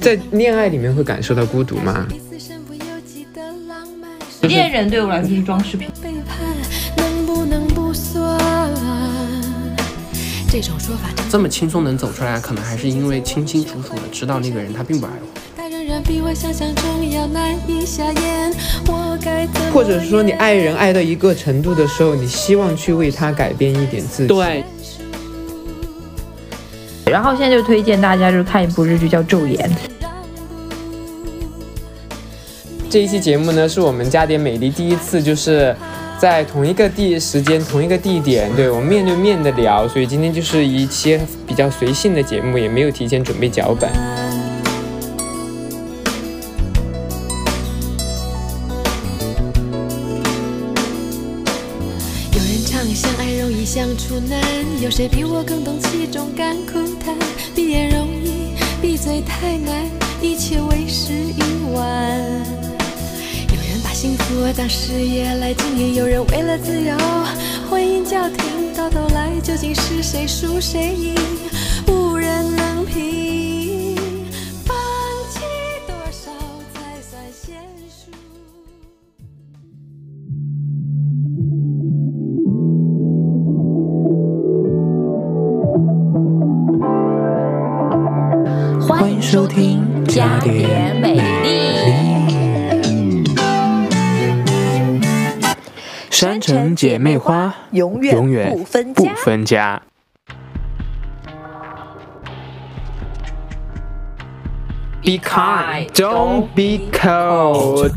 在恋爱里面会感受到孤独吗？恋人对我来说是装饰品。背叛能不能不算？这种说法这么轻松能走出来，可能还是因为清清楚楚的知道那个人他并不爱我。它仍然比我想象中要难以下咽。我该怎么或者是说你爱人爱到一个程度的时候，你希望去为他改变一点自己？对，然后现在就推荐大家就是看一部日剧叫《昼颜》，这一期节目呢，是我们加点美丽第一次就是在同一个地时间、同一个地点，对我们面对面的聊，所以今天就是一期比较随性的节目，也没有提前准备脚本。有人唱相爱容易相处难，有谁比我更懂其中甘苦谈？闭眼容易，闭嘴太难，一切为时已晚。有人把幸福当事业来经营，有人为了自由婚姻叫停，到头来究竟是谁输谁赢，无人能评。姐妹花，永永远不分不家。分家。Be kind, don't be cold。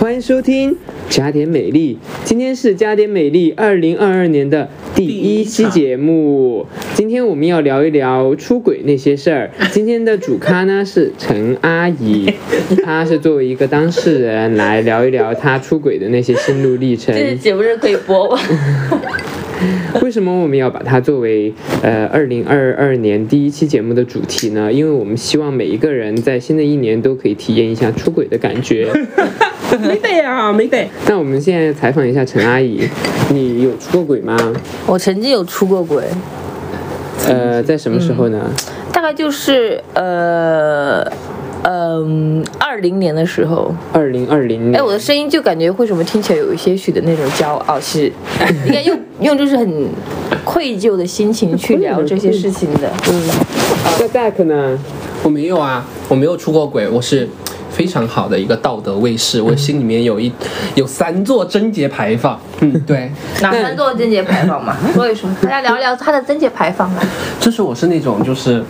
欢迎收听加点美丽，今天是加点美丽二零二二年的第一期节目。今天我们要聊一聊出轨那些事儿。今天的主咖呢是陈阿姨，她是作为一个当事人来聊一聊她出轨的那些心路历程。这节目是可以播吗？为什么我们要把它作为呃二零二二年第一期节目的主题呢？因为我们希望每一个人在新的一年都可以体验一下出轨的感觉。没得啊，没得。那我们现在采访一下陈阿姨，你有出过轨吗？我曾经有出过轨，呃，在什么时候呢？大概就是呃嗯二零年的时候。二零二零年。哎，我的声音就感觉为什么听起来有一些许的那种骄傲，是 应该用用就是很愧疚的心情去聊这些事情的。嗯，那 Zack 呢？我没有啊，我没有出过轨，我是非常好的一个道德卫士，我心里面有一有三座贞洁牌坊。嗯，对，哪三座贞洁牌坊嘛？说一说，大家聊一聊他的贞洁牌坊吧。就是我是那种就是。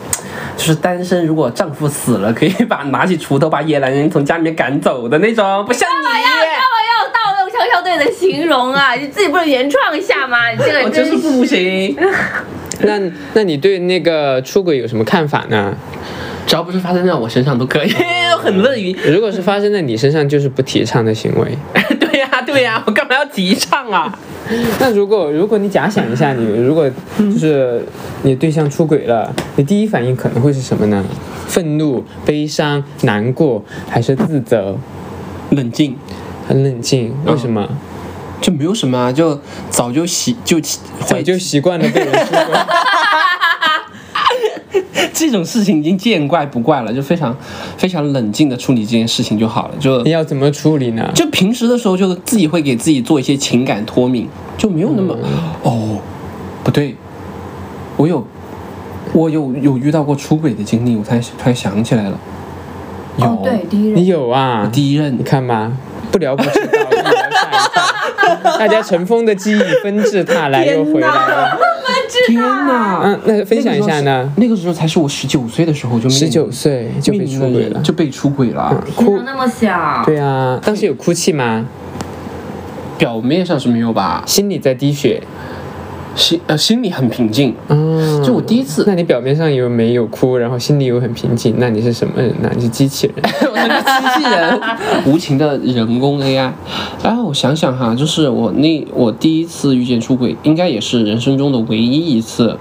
就是单身，如果丈夫死了，可以把拿起锄头把野男人从家里面赶走的那种，不像你。干嘛要盗用悄悄队的形容啊？你自己不能原创一下吗？你这个我就是不行。那那你对那个出轨有什么看法呢？只要不是发生在我身上都可以，我很乐于。如果是发生在你身上，就是不提倡的行为。对呀、对呀、我干嘛要提倡啊？那如果如果你假想一下，你如果就是你对象出轨了，你第一反应可能会是什么呢？愤怒、悲伤、难过，还是自责？冷静，很冷静，为什么？就没有什么啊，就早就习就早就习惯了被人出轨。这种事情已经见怪不怪了，就非常非常冷静的处理这件事情就好了。就你要怎么处理呢？就平时的时候，就自己会给自己做一些情感脱敏，就没有那么、哦，不对，我有我有有遇到过出轨的经历，我才突然想起来了。有，哦，对，第一你。有啊？第一任你看吧，不聊不知道，一聊下一趟，大家尘封的记忆纷至沓来又回来了。天哪！嗯，那分享一下呢？那个时候才是我十九岁的时候就十九岁就被出轨了，就被出轨了。哭。那么小，对啊，当时有哭泣吗？表面上是没有吧，心里在滴血。心呃心里很平静。嗯，就我第一次那你表面上有没有哭，然后心里又很平静，那你是什么人呢？你是机器人。我是个机器人，无情的人工 AI。然后我想想哈，就是我那我第一次遇见出轨，应该也是人生中的唯一一次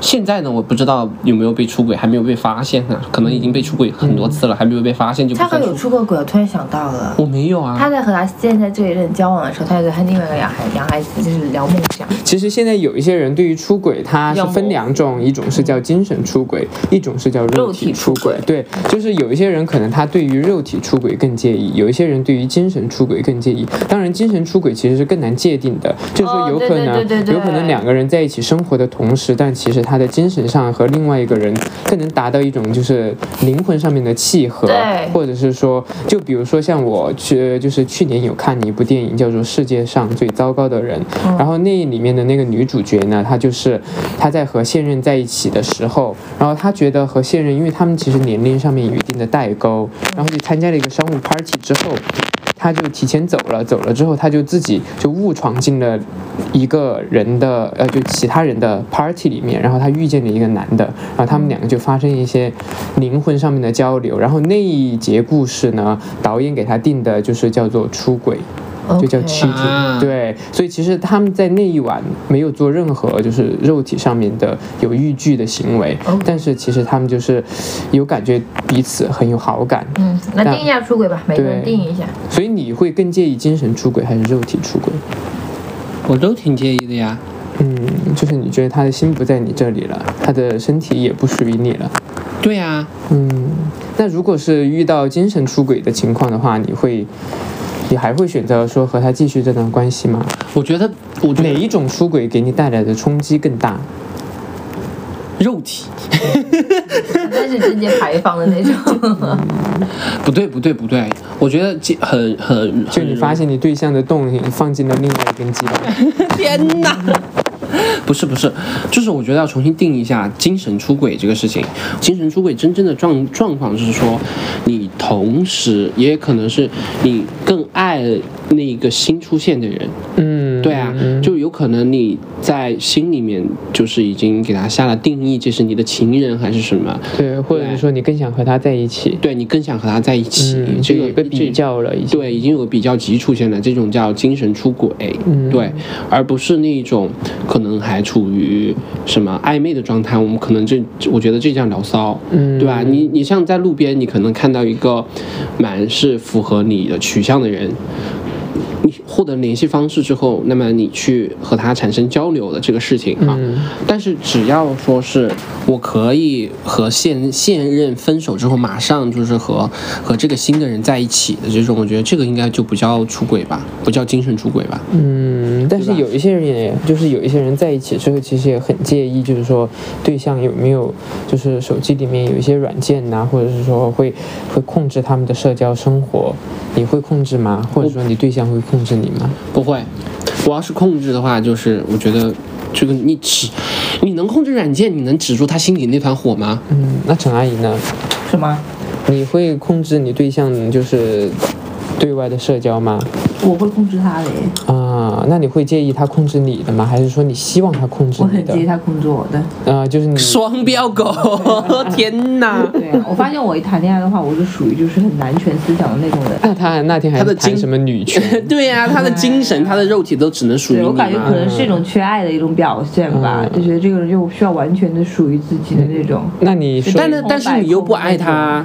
现在呢，我不知道有没有被出轨，还没有被发现呢，可能已经被出轨很多次了，还没有被发现就不他和有出。过轨，我突然想到了。我没有啊，他在和他现在这一任交往的时候，他在和另外一个男孩男孩子就是聊梦想。其实现在有一些人对于出轨，他是分两种，一种是叫精神出轨，一种是叫肉体出轨。对，就是有一些人可能他对于肉体出轨更介意，有一些人对于精神出轨更介意。当然，精神出轨其实是更难界定的，就是说有可能、有可能两个人在一起生活的同时，但其实他的精神上和另外一个人更能达到一种就是灵魂上面的契合，或者是说，就比如说像我去就是去年有看一部电影叫做《世界上最糟糕的人》，然后那里面的那个女主角呢，她就是她在和现任在一起的时候，然后她觉得和现任，因为他们其实年龄上面有一定的代沟，然后就参加了一个商务 party 之后。他就提前走了，走了之后，他就自己就误闯进了一个人的呃，就其他人的 party 里面，然后他遇见了一个男的，然后他们两个就发生一些灵魂上面的交流，然后那一节故事呢，导演给他定的就是叫做出轨。就叫 cheating，、啊对，所以其实他们在那一晚没有做任何就是肉体上面的有欲拒的行为但是其实他们就是有感觉彼此很有好感，嗯，那定一下出轨吧，每个人定一下。所以你会更介意精神出轨还是肉体出轨？我都挺介意的呀。嗯，就是你觉得他的心不在你这里了，他的身体也不属于你了。对呀，嗯，那如果是遇到精神出轨的情况的话，你会，你还会选择说和他继续这段关系吗？我觉得，我觉得哪一种出轨给你带来的冲击更大？肉体 那是直接排放的那种。不对，不对，不对，我觉得这很很就你发现你对象的洞放进了另外一根鸡蛋。天哪！不是不是，就是我觉得要重新定义一下精神出轨这个事情。精神出轨真正的状状况就是说，你同时也可能是你更爱那个新出现的人，嗯，啊，就有可能你在心里面就是已经给他下了定义，这是你的情人还是什么？对，或者是说你更想和他在一起，对你更想和他在一起，嗯，这个就有个比较了，已经。对，已经有个比较级出现了，这种叫精神出轨，嗯对，而不是那种可能还处于什么暧昧的状态，我们可能这我觉得这叫聊骚，嗯对吧？你你像在路边，你可能看到一个蛮是符合你的取向的人。你获得联系方式之后，那么你去和他产生交流的这个事情啊，嗯但是只要说是我可以和现现任分手之后，马上就是和和这个新的人在一起的这种，我觉得这个应该就不叫出轨吧，不叫精神出轨吧。嗯，但是有一些人也，就是有一些人在一起之后，其实也很介意，就是说对象有没有，就是手机里面有一些软件呐、或者是说会会控制他们的社交生活，你会控制吗？或者说你对象会控制你吗？不会，我要是控制的话，就是我觉得这个你指，你能控制软件，你能止住他心里那团火吗？嗯，那陈阿姨呢？什么？你会控制你对象就是对外的社交吗？我会控制他的耶，啊，那你会介意他控制你的吗？还是说你希望他控制你的我很介？意他控制我的。啊，就是你双标狗，天哪！对啊，我发现我一谈恋爱的话，我就属于就是很男权思想的那种人。那他那天还他的精谈什么女权？对呀、他的精神、他的肉体都只能属于，你我感觉可？能是一种缺爱的一种表现吧，嗯就觉得这个人就需要完全的属于自己的那种。那你说但是但是你又不爱他，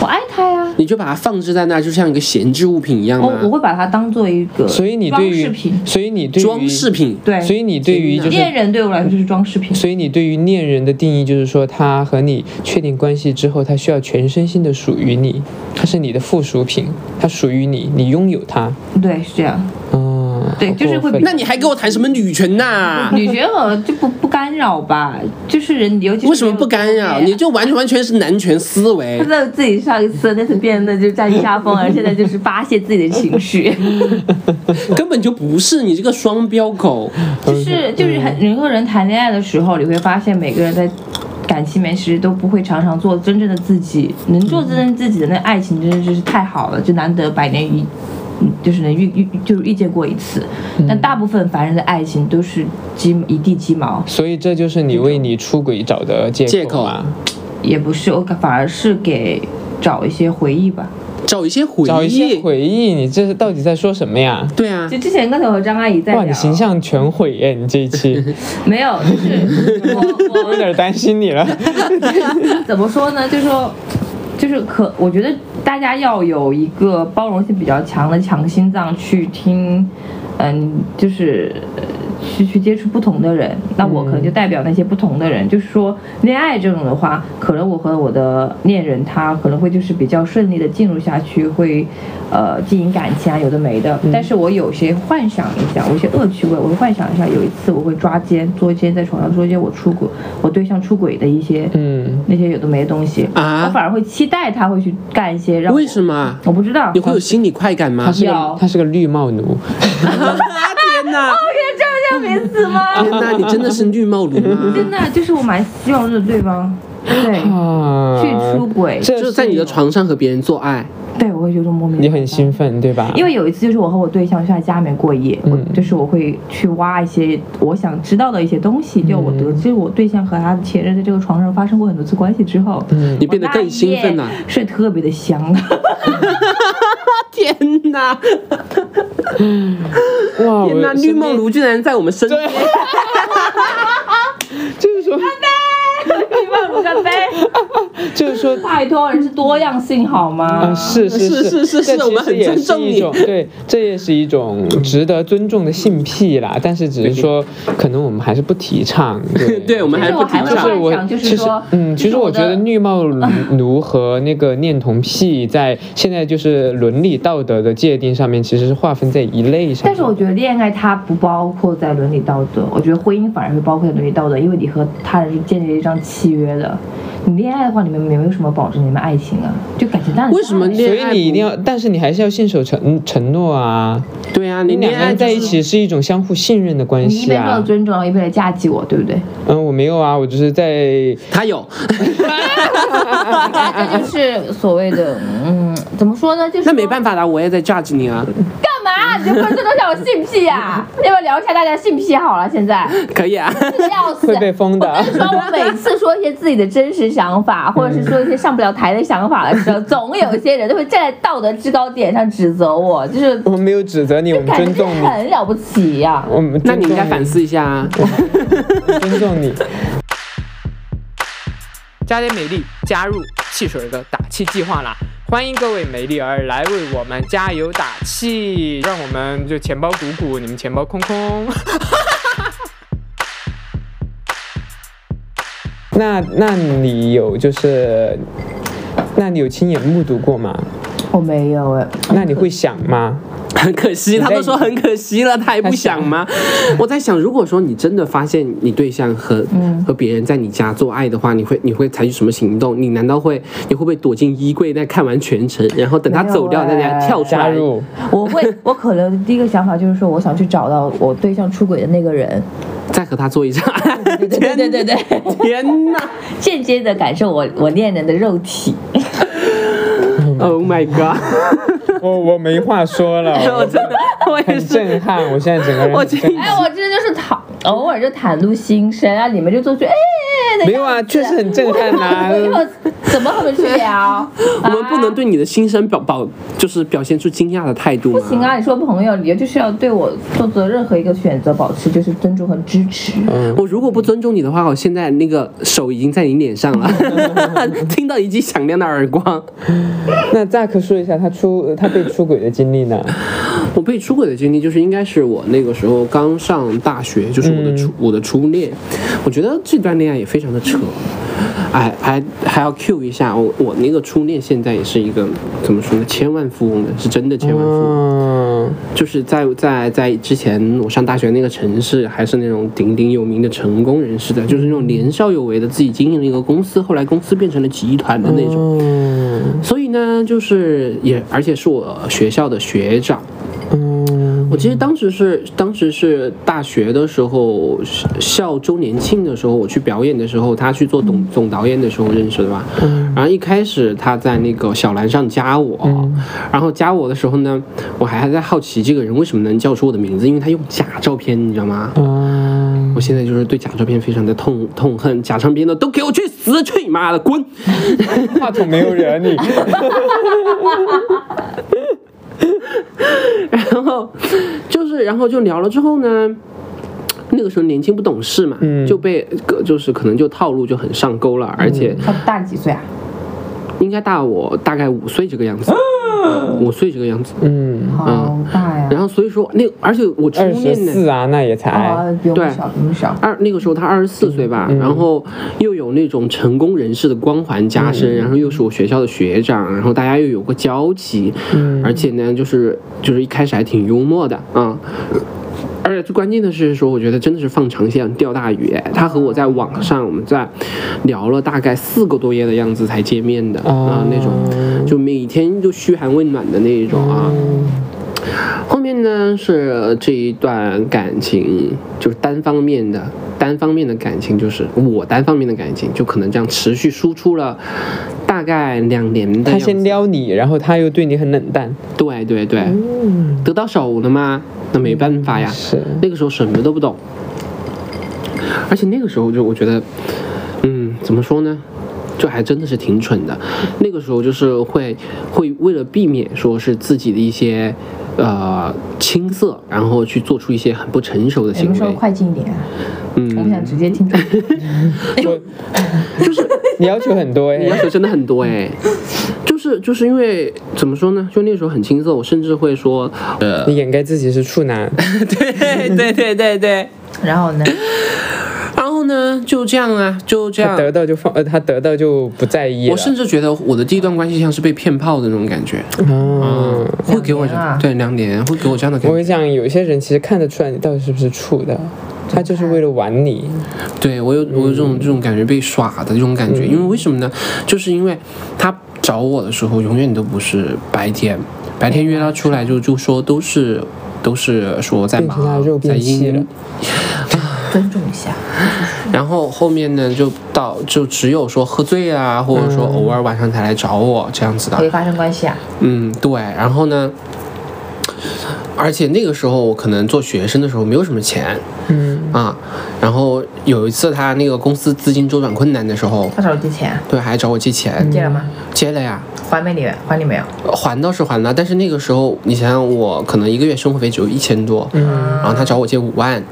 我爱他呀，你就把它放置在那儿，就像一个闲置物品一样我我？会把它当做一个所以你对于装饰品，，所以你对于装饰，品，对，所以你对于就是恋人对我来说就是装饰品。所以你对于恋人的定义就是说，他和你确定关系之后，他需要全身心的属于你，他是你的附属品，他属于你，你拥有他。对，是这样。嗯，对就是会那你还跟我谈什么女权呐？女权我就不不干扰吧，就是人，尤其是为什么不干扰？你就完全完全是男权思维不。知道自己上一次那次辩论就占下风，而 现在就是发泄自己的情绪，根本就不是你这个双标狗。就是就是很人和人谈恋爱的时候，你会发现每个人在。感情里面其实都不会常常做真正的自己，能做真正自己的那爱情真的就是太好了，就难得百年一，嗯就是能遇遇就是遇见过一次。但大部分凡人的爱情都是鸡一地鸡毛，所以这就是你为你出轨找的借借口口啊。也不是，我反而是给找一些回忆吧。找一些回忆，找一些回忆，你这是到底在说什么呀？对啊就，之前刚才我和张阿姨在聊，哇，你形象全毁耶！你这一期，没有，就是我我我 有点担心你了。怎么说呢？就是说，就是可，我觉得大家要有一个包容性比较强的强心脏去听，嗯，就是。呃去去接触不同的人，那我可能就代表那些不同的人。就是说，恋爱这种的话，可能我和我的恋人他可能会就是比较顺利的进入下去，会呃经营感情啊，有的没的。但是我有些幻想一下，我有些恶趣味，我会幻想一下，有一次我会抓奸，捉奸在床上捉奸，我出轨，我对象出轨的一些嗯，那些有的没的东西，啊我反而会期待他会去干一些让我为什么？我不知道你。会有心理快感吗他？是个他是个绿帽奴，天哪！这么名词吗？天哪！你真的是绿帽奴吗？真的就是我蛮希望就是对方对 啊，去出轨，这就是在你的床上和别人做爱，对我会有种莫名。你很兴。奋对吧？因为有一次就是我和我对象去他家里面过夜，我嗯就是我会去挖一些我想知道的一些东西，就我得知我对象和他的前任在这个床上发生过很多次关系之后，嗯你变得更兴奋了睡特别的香。天哪！哇，我天哪！绿梦如居然在我们身边，干杯！就是说。拜托，人是多样性好吗？啊，是是是是是我们很其实也尊重你是一种对，这也是一种值得尊重的性癖啦。但是只是说，可能我们还是不提倡。对 对我们还是不提其实我还会就是我其实说嗯，其实我觉得绿帽奴和那个恋童癖在现在就是伦理道德的界定上面，其实是划分在一类上。但是我觉得恋爱它不包括在伦理道德，我觉得婚姻反而会包括在伦理道德，因为你和他人是建立了一张契约的。你恋爱的话，你们没有什么保证你们爱情啊，就感情当然。为什么恋所以你一定要，但是你还是要信守承承诺啊！对啊，你你恋爱两个人在一起是一一种相互信任的关系你一边要。尊重，一边来嫁接我，对不对？嗯，我没有啊，我就是在他有，这就是所谓的，嗯，怎么说呢？就是那没办法的，我也在 judge 你啊。你就不能尊重一下我性癖啊？要不要聊一下大家性癖好了？现在可以啊，要死，会被封的我跟你说，我每次说一些自己的真实想法，或者是说一些上不了台的想法的时候，总有一些人都会站在道德制高点上指责我，就是我们没有指责你，我们感觉尊重你，很了不起呀、我们那你应该反思一下啊。尊重你。加点美丽，加入汽水儿的打气计划啦！欢迎各位美丽儿来为我们加油打气，让我们就钱包鼓鼓，你们钱包空空。那那你有就是，那你有亲眼目睹过吗？我没有哎，那你会想吗？很可惜，他都说很可惜了，他还不想吗？我在想，如果说你真的发现你对象和、嗯和别人在你家做爱的话，你会你会采取什么行动？你难道会你会不会躲进衣柜再看完全程，然后等他走掉再跳出来？加入？我会，我可能第一个想法就是说，我想去找到我对象出轨的那个人，再和他做一场爱？对对对对对对，天哪间接的感受我我恋人的肉体。！Oh my god！我我没话说了，我真的我也很是。震撼，我现在整个人哎，撼。我真的就是袒偶尔就袒露心声啊，你们就做出哎的没有啊，确实很震撼呐、以后怎么和你们去聊？我们不能对你的心声表表，就是表现出惊讶的态度吗？不行啊！你说朋友，你就是要对我做的任何一个选择保持就是尊重和支持。嗯我如果不尊重你的话，我现在那个手已经在你脸上了，听到一记响亮的耳光。那 Zack 说一下他出他被出轨的经历呢？我被出轨的经历就是应该是我那个时候刚上大学，就是我的初、我的初恋。我觉得这段恋爱也非常的扯，哎，还还要 Q 一下我我那个初恋，现在也是一个怎么说呢，千万富翁的，是真的千万富翁。嗯，就是在在在之前我上大学那个城市，还是那种鼎鼎有名的成功人士的，就是那种年少有为的，自己经营了一个公司，后来公司变成了集团的那种。嗯所以呢，就是也而且是我学校的学长，嗯我记得当时是当时是大学的时候，校周年庆的时候，我去表演的时候，他去做总总导演的时候认识的吧。然后一开始他在那个小蓝上加我，然后加我的时候呢，我还还在好奇这个人为什么能叫出我的名字，因为他用假照片，你知道吗？啊，我现在就是对假照片非常的痛痛恨，假照片的都给我去死，去你妈的滚！话筒没有惹你。然后就是，然后就聊了之后呢，那个时候年轻不懂事嘛，嗯。就被就是可能就套路就很上钩了，而且他大几岁啊？应该大我大概五岁这个样子，五岁这个样子。嗯，好大呀！然后所以说那而且我初二十恋呢。四啊，那也才。哦，比我们对小，比我们小。二那个时候他二十四岁吧，嗯然后又有那种成功人士的光环加身，然后又是我学校的学长，然后大家又有过交集，嗯而且呢，就是就是一开始还挺幽默的啊。而且最关键的是说，我觉得真的是放长线钓大鱼。哎他和我在网上，我们在聊了大概四个多月的样子才见面的啊，那种就每天就嘘寒问暖的那一种啊。后面呢是这一段感情，就是单方面的，单方面的感情，就是我单方面的感情，就可能这样持续输出了大概两年的他。先撩你，然后他又对你很冷淡。对对对，得到手了吗？那没办法呀，是。那个时候什么都不懂，而且那个时候就我觉得，嗯，怎么说呢？就还真的是挺蠢的，那个时候就是会会为了避免说是自己的一些呃青涩，然后去做出一些很不成熟的行什么时候。快进一点啊？嗯，我们想直接听。就是 你要求很多哎、你要求真的很多哎，就是就是因为怎么说呢？就那个时候很青涩，我甚至会说，呃，你掩盖自己是处男，对对对对对。然后呢？呢，就这样啊，就这样。他得到就放，呃，他得到就不在意。我甚至觉得我的第一段关系像是被骗炮的那种感觉，嗯，会给我这样啊对两年会给我这样的感觉。我跟你讲，有些人其实看得出来你到底是不是处的，他就是为了玩你。对我有我有这种这种感觉被耍的这种感觉，因为为什么呢？就是因为他找我的时候永远都不是白天，白天约他出来就就说都是都是说在忙肉在便器了阴，尊重一下。然后后面呢就到就只有说喝醉啊，或者说偶尔晚上才来找我这样子的可。以发生关系啊？嗯，对。然后呢，而且那个时候我可能做学生的时候没有什么钱嗯，啊。然后有一次他那个公司资金周转困难的时候，他找我借钱，对，还找我借钱，借了吗？借了呀。还没你？还你没有？还倒是还了，但是那个时候你想想，我可能一个月生活费只有一千多，嗯然后他找我借五万，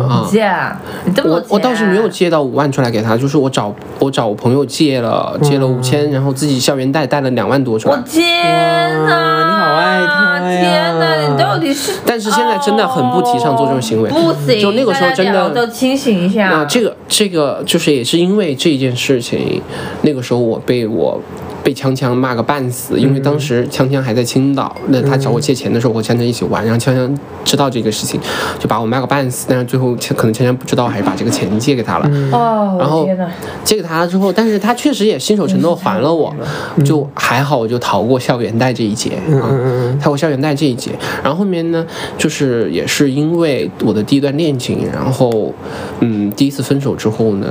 啊、借啊？你这么多钱啊我我倒是没有借到五万出来给他，就是我找我找我朋友借了借了五千，然后自己校园贷贷了两万多出来。我天哪！你好爱他呀天哪，你到底是？但是现在真的很不提倡做这种行为，不行，就那个时候真的。都清醒一下。那这个这个就是也是因为这件事情，那个时候我被我被锵锵骂个半死，因为当时锵锵还在青岛，那他找我借钱的时候，我锵锵一起玩，然后锵锵知道这个事情，就把我骂个半死，但是最后可能锵锵不知道，还是把这个钱借给他了。哦，然后我天哪！借给他了之后，但是他确实也信守承诺还了我，就还好，我就逃过校园贷这一劫嗯，逃过校园贷这一劫。然后后面呢，就是也是因为我的第一段恋情，然后嗯，第一次分手之后呢，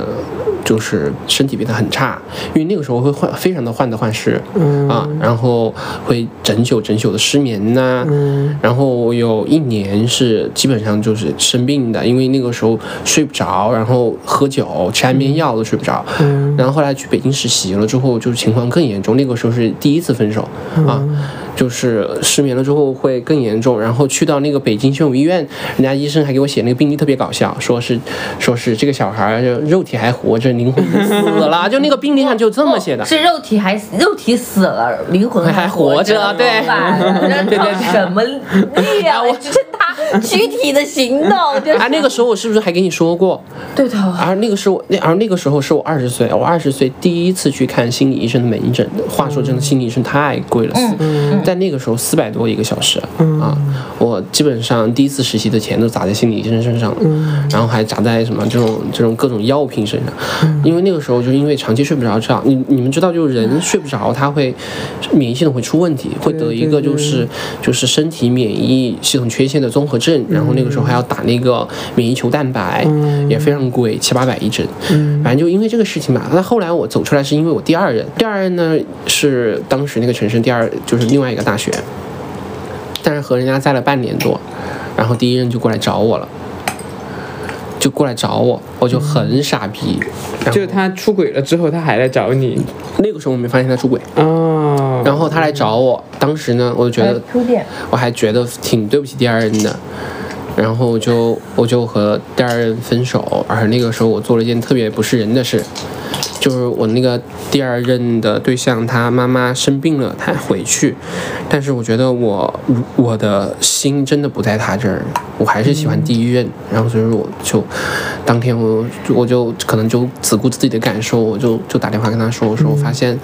就是身体变得很差，因为那个时候会患非常的患得患失嗯。啊，然后会整宿整宿的失眠呐、嗯。然后有一年是基本上就是生病的，因为那个时候睡不着，然后喝酒吃安眠药都睡不着，嗯。然后后来去北京实习了之后，就是情况更严重，那个时候是第一次分手啊。就是失眠了之后会更严重，然后去到那个北京宣武医院，人家医生还给我写那个病历特别搞笑，说是说是这个小孩肉体还活着，灵魂死了，就那个病历上就这么写的。是肉体还肉体死了，灵魂还活活着对对 对对对什么力啊？我这他具体的行动就是啊，那个时候我是不是还跟你说过？对的。而那个时候，那而那个时候是我二十岁，我二十岁第一次去看心理医生的门诊。话说真的，心理医生太贵了，嗯在那个时候四百多一个小时啊！我基本上第一次实习的钱都砸在心理医生身上了，然后还砸在什么这种这种各种药品身上。因为那个时候就因为长期睡不着觉，你你们知道，就是人睡不着，他会免疫系统会出问题，会得一个就是就是身体免疫系统缺陷的综合症，然后那个时候还要打那个免疫球蛋白，也非常贵，七八百一针。反正就因为这个事情吧，那后来我走出来是因为我第二任，第二任呢是当时那个城市第二就是另外一个大学，但是和人家在了半年多，然后第一任就过来找我了。就过来找我，我就很傻逼。就是他出轨了之后，他还来找你那个时候我没发现他出轨，哦。然后他来找我，当时呢，我就觉得铺垫，我还觉得挺对不起第二任的，然后我就我就和第二任分手，而那个时候我做了一件特别不是人的事，就是我那个第二任的对象他妈妈生病了，他回去，但是我觉得我我的心真的不在他这儿，我还是喜欢第一任，然后所以说我就当天我我就可能就只顾自己的感受，我就就打电话跟他说，我说我发现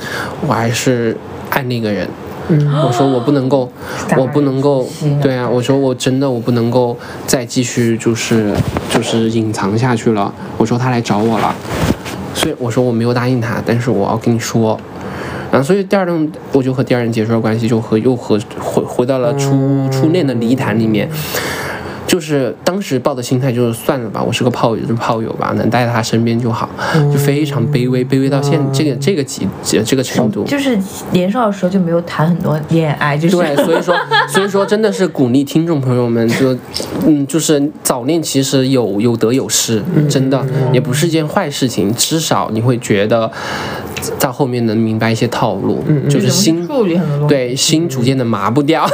我还是爱那个人。嗯我说我不能够，我不能够，对啊，我说我真的我不能够再继续就是就是隐藏下去了。我说他来找我了，所以我说我没有答应他，但是我要跟你说。然后所以第二段我就和第二任结束了关系，就和又和回回到了初初恋的泥潭里面。就是当时抱的心态就是算了吧，我是个炮友就炮友吧，能待在他身边就好，就非常卑微，卑微到现这个这个级这个程度。就是年少的时候就没有谈很多恋爱，就是。对，所以说，所以说真的是鼓励听众朋友们，就，嗯，就是早恋其实有有得有失，真的也不是件坏事情，至少你会觉得到后面能明白一些套路，就是心。对心逐渐的麻不掉，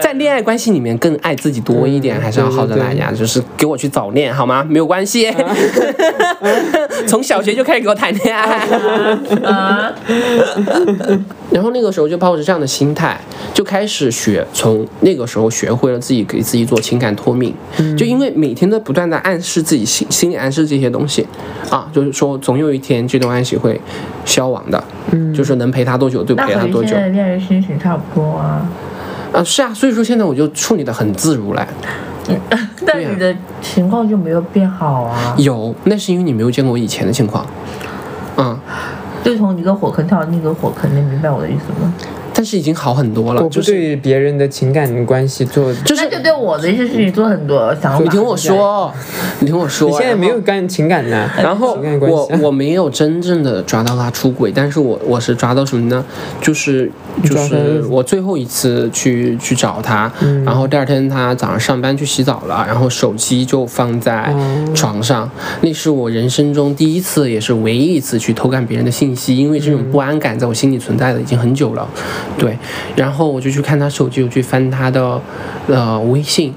在恋爱关系里面更爱自己多一点，还是要耗着大家，就是给我去早恋好吗？没有关系，从小学就开始给我谈恋爱。啊，然后那个时候就抱着这样的心态，就开始学，从那个时候学会了自己给自己做情感脱敏，就因为每天都不断的暗示自己心心理暗示这些东西，啊，就是说总有一天这段关系会消亡的，嗯，就是能陪他多久就陪他多久和你现在，的恋人心情差不多啊。啊，是啊，所以说现在我就处理的很自如来，但你的情况就没有变好啊，有，那是因为你没有见过我以前的情况，嗯，就从一个火坑跳到另一个火坑，你明白我的意思吗？但是已经好很多了，我不就是对别人的情感关系做，就是那就对我的一些事情做很多想法。你听我说，你听我说，你现在没有干情感的，然后我我没有真正的抓到他出轨，但是我我是抓到什么呢？就是就是我最后一次去去找他，然后第二天他早上上班去洗澡了，然后手机就放在床上，那是我人生中第一次也是唯一一次去偷看别人的信息，因为这种不安感在我心里存在的已经很久了，对，然后我就去看他手机，我去翻他的呃微信，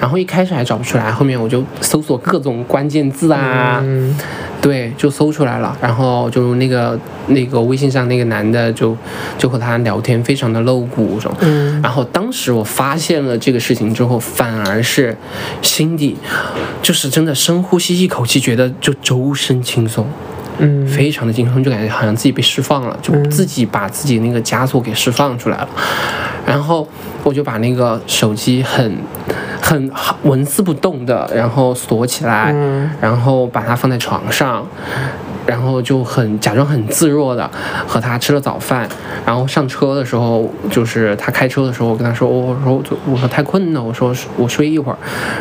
然后一开始还找不出来，后面我就搜索各种关键字啊。嗯，对，就搜出来了，然后就那个那个微信上那个男的就就和他聊天，非常的露骨这种。嗯然后当时我发现了这个事情之后，反而是心底就是真的深呼吸一口气，觉得就周身轻松。嗯非常的轻松，就感觉好像自己被释放了，就自己把自己那个枷锁给释放出来了。然后我就把那个手机很很纹丝不动的，然后锁起来，嗯然后把它放在床上。然后就很假装很自若的和他吃了早饭，然后上车的时候，就是他开车的时候，我跟他说，我说我说太困了，我说我睡一会儿，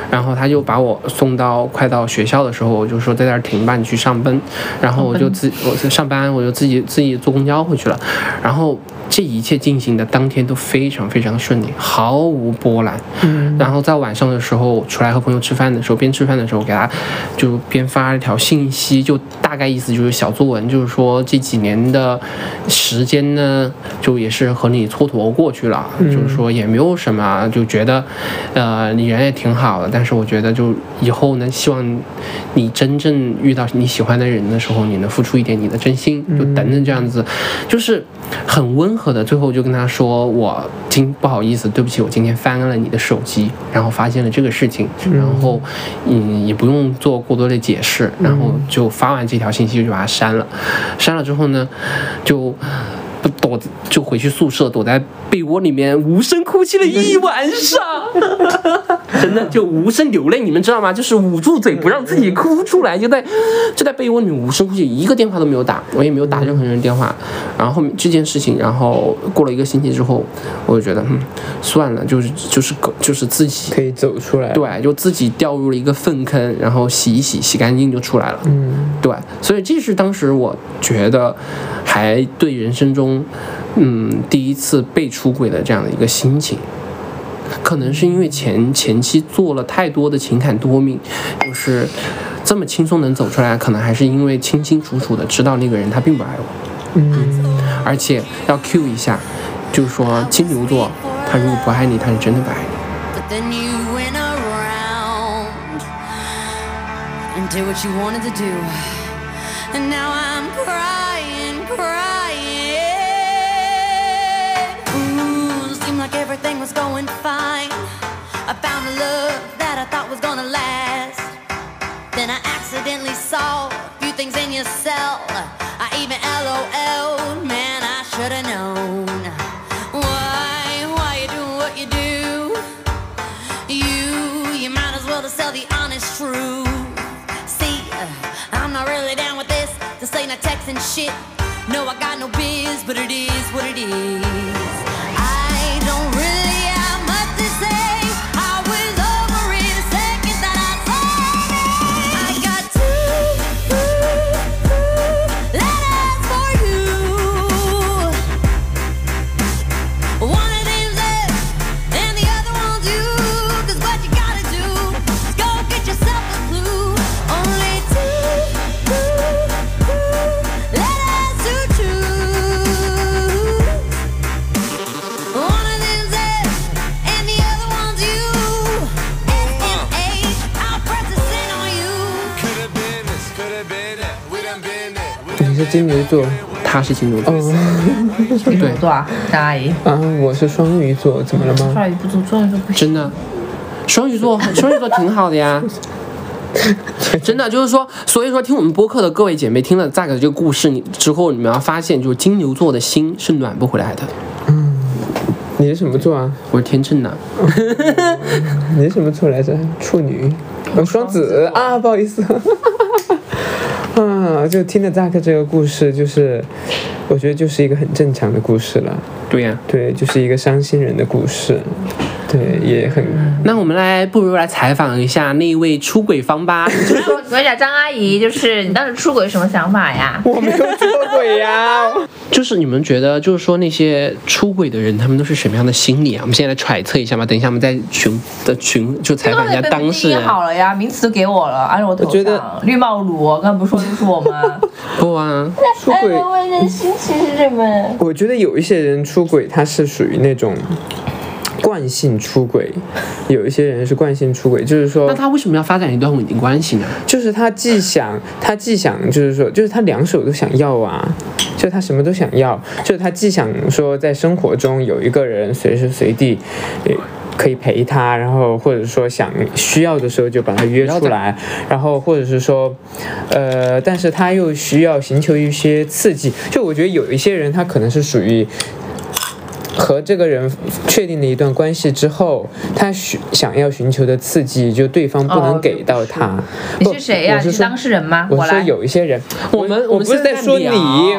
然后他就把我送到快到学校的时候，我就说在这儿停吧，你去上班，然后我就自我就上班，我就自己自己坐公交回去了，然后这一切进行的当天都非常非常的顺利，毫无波澜。嗯然后在晚上的时候出来和朋友吃饭的时候，边吃饭的时候给他就边发了一条信息，就大概意思就就是小作文，就是说这几年的时间呢，就也是和你蹉跎过去了，就是说也没有什么，就觉得，呃，你人也挺好的，但是我觉得就以后呢，希望你真正遇到你喜欢的人的时候，你能付出一点你的真心，就等等这样子，就是很温和的，最后就跟他说，我今不好意思，对不起，我今天翻了你的手机，然后发现了这个事情，然后嗯也不用做过多的解释，然后就发完这条信息就把它删了，删了之后呢，就。不躲就回去宿舍，躲在被窝里面无声哭泣了一晚上，真的就无声流泪，你们知道吗？就是捂住嘴不让自己哭出来，就在就在被窝里面无声哭泣，一个电话都没有打，我也没有打任何人电话。然后后面这件事情，然后过了一个星期之后，我就觉得，嗯，算了，就是就是狗，就是自己可以走出来。对，就自己掉入了一个粪坑，然后洗一洗，洗干净就出来了。嗯，对，所以这是当时我觉得还对人生中，嗯，第一次被出轨的这样的一个心情。可能是因为前前期做了太多的情感多命，就是这么轻松能走出来，可能还是因为清清楚楚的知道那个人他并不爱我，嗯，而且要 Q 一下，就是说金牛座他如果不爱你，他是真的不爱你。Was going fine. I found a love that I thought was gonna last. Then I accidentally saw a few things in your cell. I even LOL, man, I should've known. Why, why you doing what you do? You, you might as well just tell the honest truth. See, uh, I'm not really down with this. This ain't a texting shit. No, I got no biz, but it is what it is. 是金牛座他是金牛座，嗯金牛座啊，张阿姨，啊，我是双鱼座，怎么了吗？双鱼不足，双鱼座不行。真的，双鱼座，双鱼座挺好的呀。真的就是说，所以说听我们播客的各位姐妹听了 Zack 的这个故事，你之后你们要发现，就是金牛座的心是暖不回来的。嗯你是什么座啊？我是天秤的，你是什么座来着？处女，哦，双子啊，不好意思。啊，就听了 Zack 这个故事，就是我觉得就是一个很正常的故事了。对呀。对，就是一个伤心人的故事。对，也很那我们来，不如来采访一下那位出轨方吧。就 说我讲张阿姨，就是你当时出轨什么想法呀？我没有出轨呀。就是你们觉得，就是说那些出轨的人，他们都是什么样的心理啊？我们现在来揣测一下嘛。等一下我们在群的群就采访一下当事人。好了呀，名词都给我了，按照我头我觉得上绿帽乳，刚才不是说就是我吗？不啊，出轨，我的心情是什么？我觉得有一些人出轨，他是属于那种惯性出轨，有一些人是惯性出轨，就是说那，他为什么要发展一段稳定关系呢？就是他既想，他既想，就是说，就是他两手都想要啊，就他什么都想要，就是他既想说在生活中有一个人随时随地，呃。可以陪他，然后或者说想需要的时候就把他约出来，然后或者是说，呃，但是他又需要寻求一些刺激。就我觉得有一些人他可能是属于和这个人确定了一段关系之后，他寻想要寻求的刺激，就对方不哦能给到他。你不是谁呀？我是说你是当事人吗？我说。有一些人，我们我我不是在说你，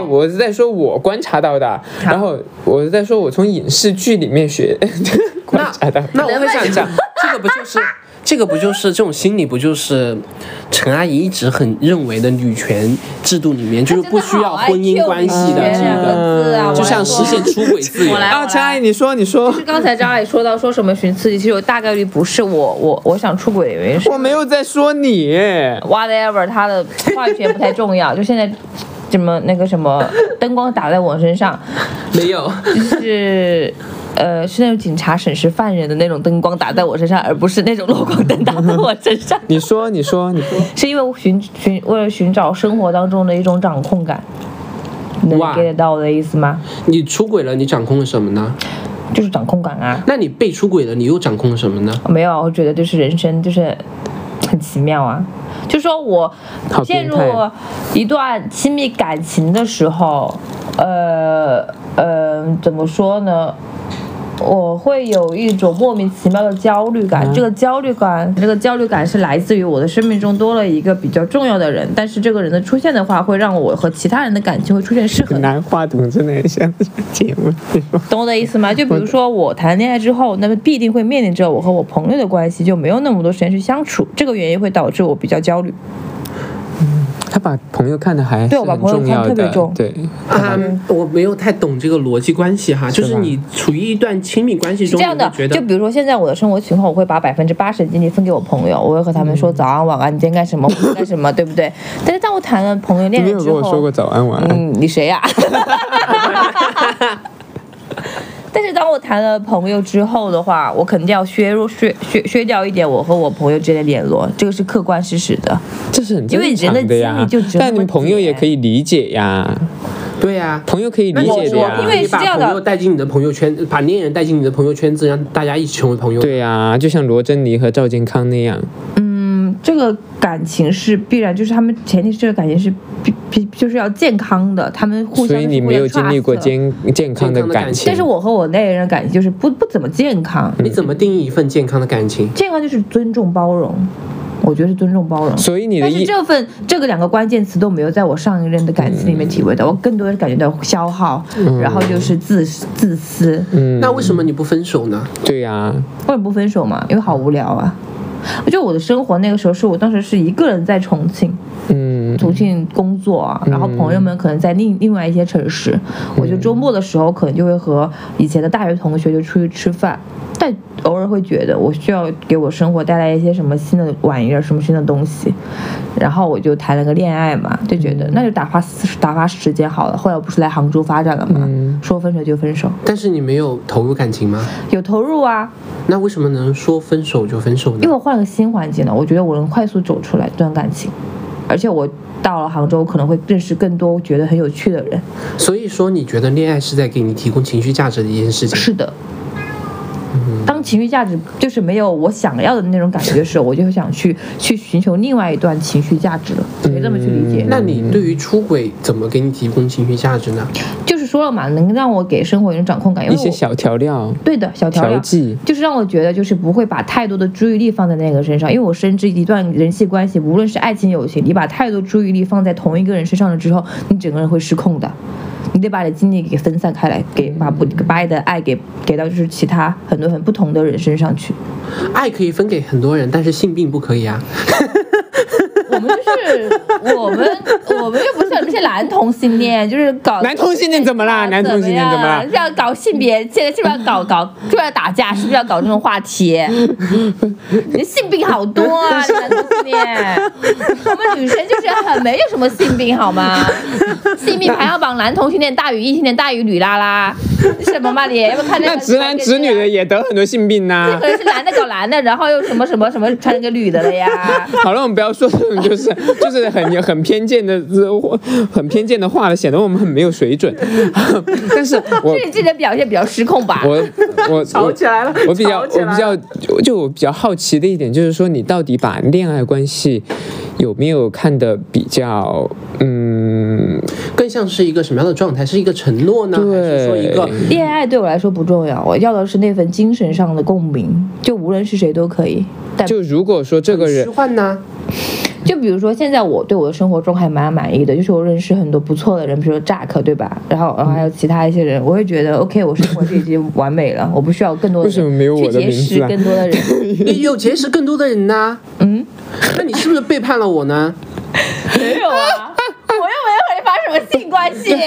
我是在说我观察到的，然后我是在说我从影视剧里面学 观察到的。那我会想讲，这个不就是这个不就是这种心理不就是陈阿姨一直很认为的女权制度里面就是不需要婚姻关系的这个就像实现出轨自由我。来啊，陈阿姨，你说，你说，就是刚才张阿姨说到说什么寻刺激，其实我大概率不是我我我想出轨的原因我没有在说你，whatever，他的话语权不太重要，就现在什么那个什么灯光打在我身上，没有，就是。呃，是那种警察审视犯人的那种灯光打在我身上，而不是那种弱光灯打在我身上。你说，你说，你说，是因为我寻寻为了寻找生活当中的一种掌控感，能 get 到我的意思吗？你出轨了，你掌控了什么呢？就是掌控感啊。那你被出轨了，你又掌控了什么呢？没有，我觉得就是人生就是很奇妙啊。就说我陷入一段亲密感情的时候，呃呃，怎么说呢？我会有一种莫名其妙的焦虑感，嗯这个焦虑感，这个焦虑感是来自于我的生命中多了一个比较重要的人，但是这个人的出现的话，会让我和其他人的感情会出现失衡。拿话筒真的很像节目，懂我的意思吗？就比如说我谈恋爱之后，那么必定会面临着我和我朋友的关系就没有那么多时间去相处，这个原因会导致我比较焦虑。他把朋友看的还是对我把很朋友看重要的，特别重。对，啊，我没有太懂这个逻辑关系哈，就是你处于一段亲密关系中，是这样的你觉，得就比如说现在我的生活情况，我会把百分之八十的精力分给我朋友，我会和他们说早安、晚安，你今天干什么，我干什么，对不对？但是当我谈了朋友你没有恋人之后跟我说过，早安晚安，嗯，你谁呀、但是当我谈了朋友之后的话，我肯定要削弱削削削掉一点我和我朋友之间的联络，这个是客观事实的。这是很因为正人的精常呀力就只有那么但你们朋友也可以理解呀，对呀、朋友可以理解的呀，因为你把是这样的。朋友带进你的朋友圈，把恋人带进你的朋友圈子，让大家一起成为朋友。对呀，就像罗珍妮和赵健康那样，嗯，这个感情是必然，就是他们前提是这个感情是必必就是要健康的，他们互相所以你没有经历过健健康的感情，但是我和我那个人的感情就是不不怎么健康，你怎么定义一份健康的感情？健康就是尊重包容，我觉得是尊重包容。所以你的但是这份这个两个关键词都没有在我上一任的感情里面体会到，我更多的是感觉到消耗，然后就是自自私。嗯，那为什么你不分手呢？对呀，为什么不分手嘛？因为好无聊啊。我觉得我的生活那个时候是我当时是一个人在重庆，嗯。重庆工作啊，然后朋友们可能在另另外一些城市，我就周末的时候可能就会和以前的大学同学就出去吃饭，但偶尔会觉得我需要给我生活带来一些什么新的玩意儿，什么新的东西，然后我就谈了个恋爱嘛，就觉得那就打发打发时间好了。后来我不是来杭州发展了嘛，说分手就分手，但是你没有投入感情吗？有投入啊，那为什么能说分手就分手呢？因为我换了个新环境了，我觉得我能快速走出来这段感情，而且我到了杭州可能会认识更多觉得很有趣的人。所以说，你觉得恋爱是在给你提供情绪价值的一件事情？是的，当情绪价值就是没有我想要的那种感觉的时候，我就会想去去寻求另外一段情绪价值了，可以这么去理解。那你对于出轨怎么给你提供情绪价值呢？就是说了嘛，能让我给生活一种掌控感，因为一些小调料、对的小调料。调剂，就是让我觉得，就是不会把太多的注意力放在那个身上，因为我深知一段人际关系，无论是爱情、友情，你把太多注意力放在同一个人身上了之后，你整个人会失控的。你得把你的精力给分散开来，给把不把你的爱给给到就是其他很多很不同的人身上去。爱可以分给很多人，但是性病不可以啊。我们就是我们，我们又不是那些男同性恋，就是搞男同性恋怎么啦？男同性恋怎么啦？要搞性别，现在是不是要搞搞，是不是要打架？是不是要搞这种话题？你性病好多啊，男同性恋。我们女生就是很没有什么性病好吗？性病排行榜，男同性恋大于异性恋大于女拉拉，什么嘛你？要不看那直男直女的也得很多性病呐、可能是男的搞男的，然后又什么什么什么穿个女的了呀？好了，我们不要说这种就是就是很 很偏见的很偏见的话了，显得我们很没有水准。但是我是你自己的表现比较失控吧？我我吵起来了我比较我比较就就我比较好奇的一点就是说，你到底把恋爱关系有没有看得比较嗯更像是一个什么样的状态？是一个承诺呢，还是说一个恋爱对我来说不重要，我要的是那份精神上的共鸣，就无论是谁都可以。但就如果说这个人虚幻呢？就比如说，现在我对我的生活中还蛮满意的，就是我认识很多不错的人，比如说 Jack，对吧？然后，然后还有其他一些人，我会觉得 OK，我生活就已经完美了，我不需要更多的为什么没有我的去结识名字啊更多的人。你有结识更多的人呐、嗯，那你是不是背叛了我呢？没有啊，什么性关系。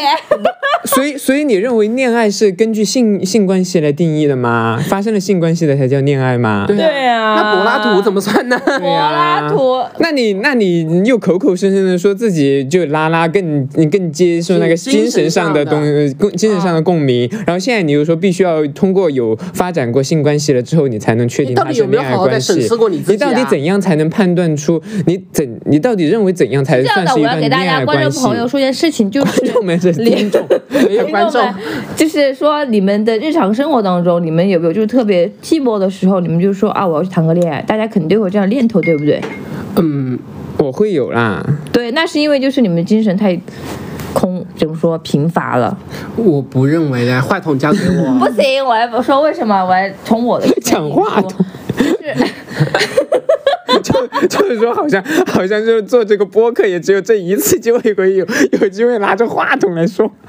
所以，所以你认为恋爱是根据性性关系来定义的吗？发生了性关系的才叫恋爱吗？对对啊那柏拉图怎么算呢？对柏拉图那你那你又口口声声的说自己就拉拉更你更接受那个精精神上的东共精神上的共鸣，然后现在你又说必须要通过有发展过性关系了之后，你才能确定你到底有它是恋爱没有好好地关系审视过你自己啊你到底怎样才能判断出你怎你到底认为怎样才算是一我要给大段恋爱家观众关系？朋友说一件事情，就是观众们是听众，没有观众听众们，就是说你们的日常生活当中，你们有没有就是特别寂寞的时候，你们就说啊，我要去谈个恋爱，大家肯定会有这样念头，对不对？嗯，我会有啦。对，那是因为就是你们精神太空，怎么说贫乏了？我不认为的，话筒交给我。不行，我还不说为什么？我还从我的讲话筒就是就 就是说，好像好像就是做这个播客也只有这一次机会，可以有有机会拿着话筒来说。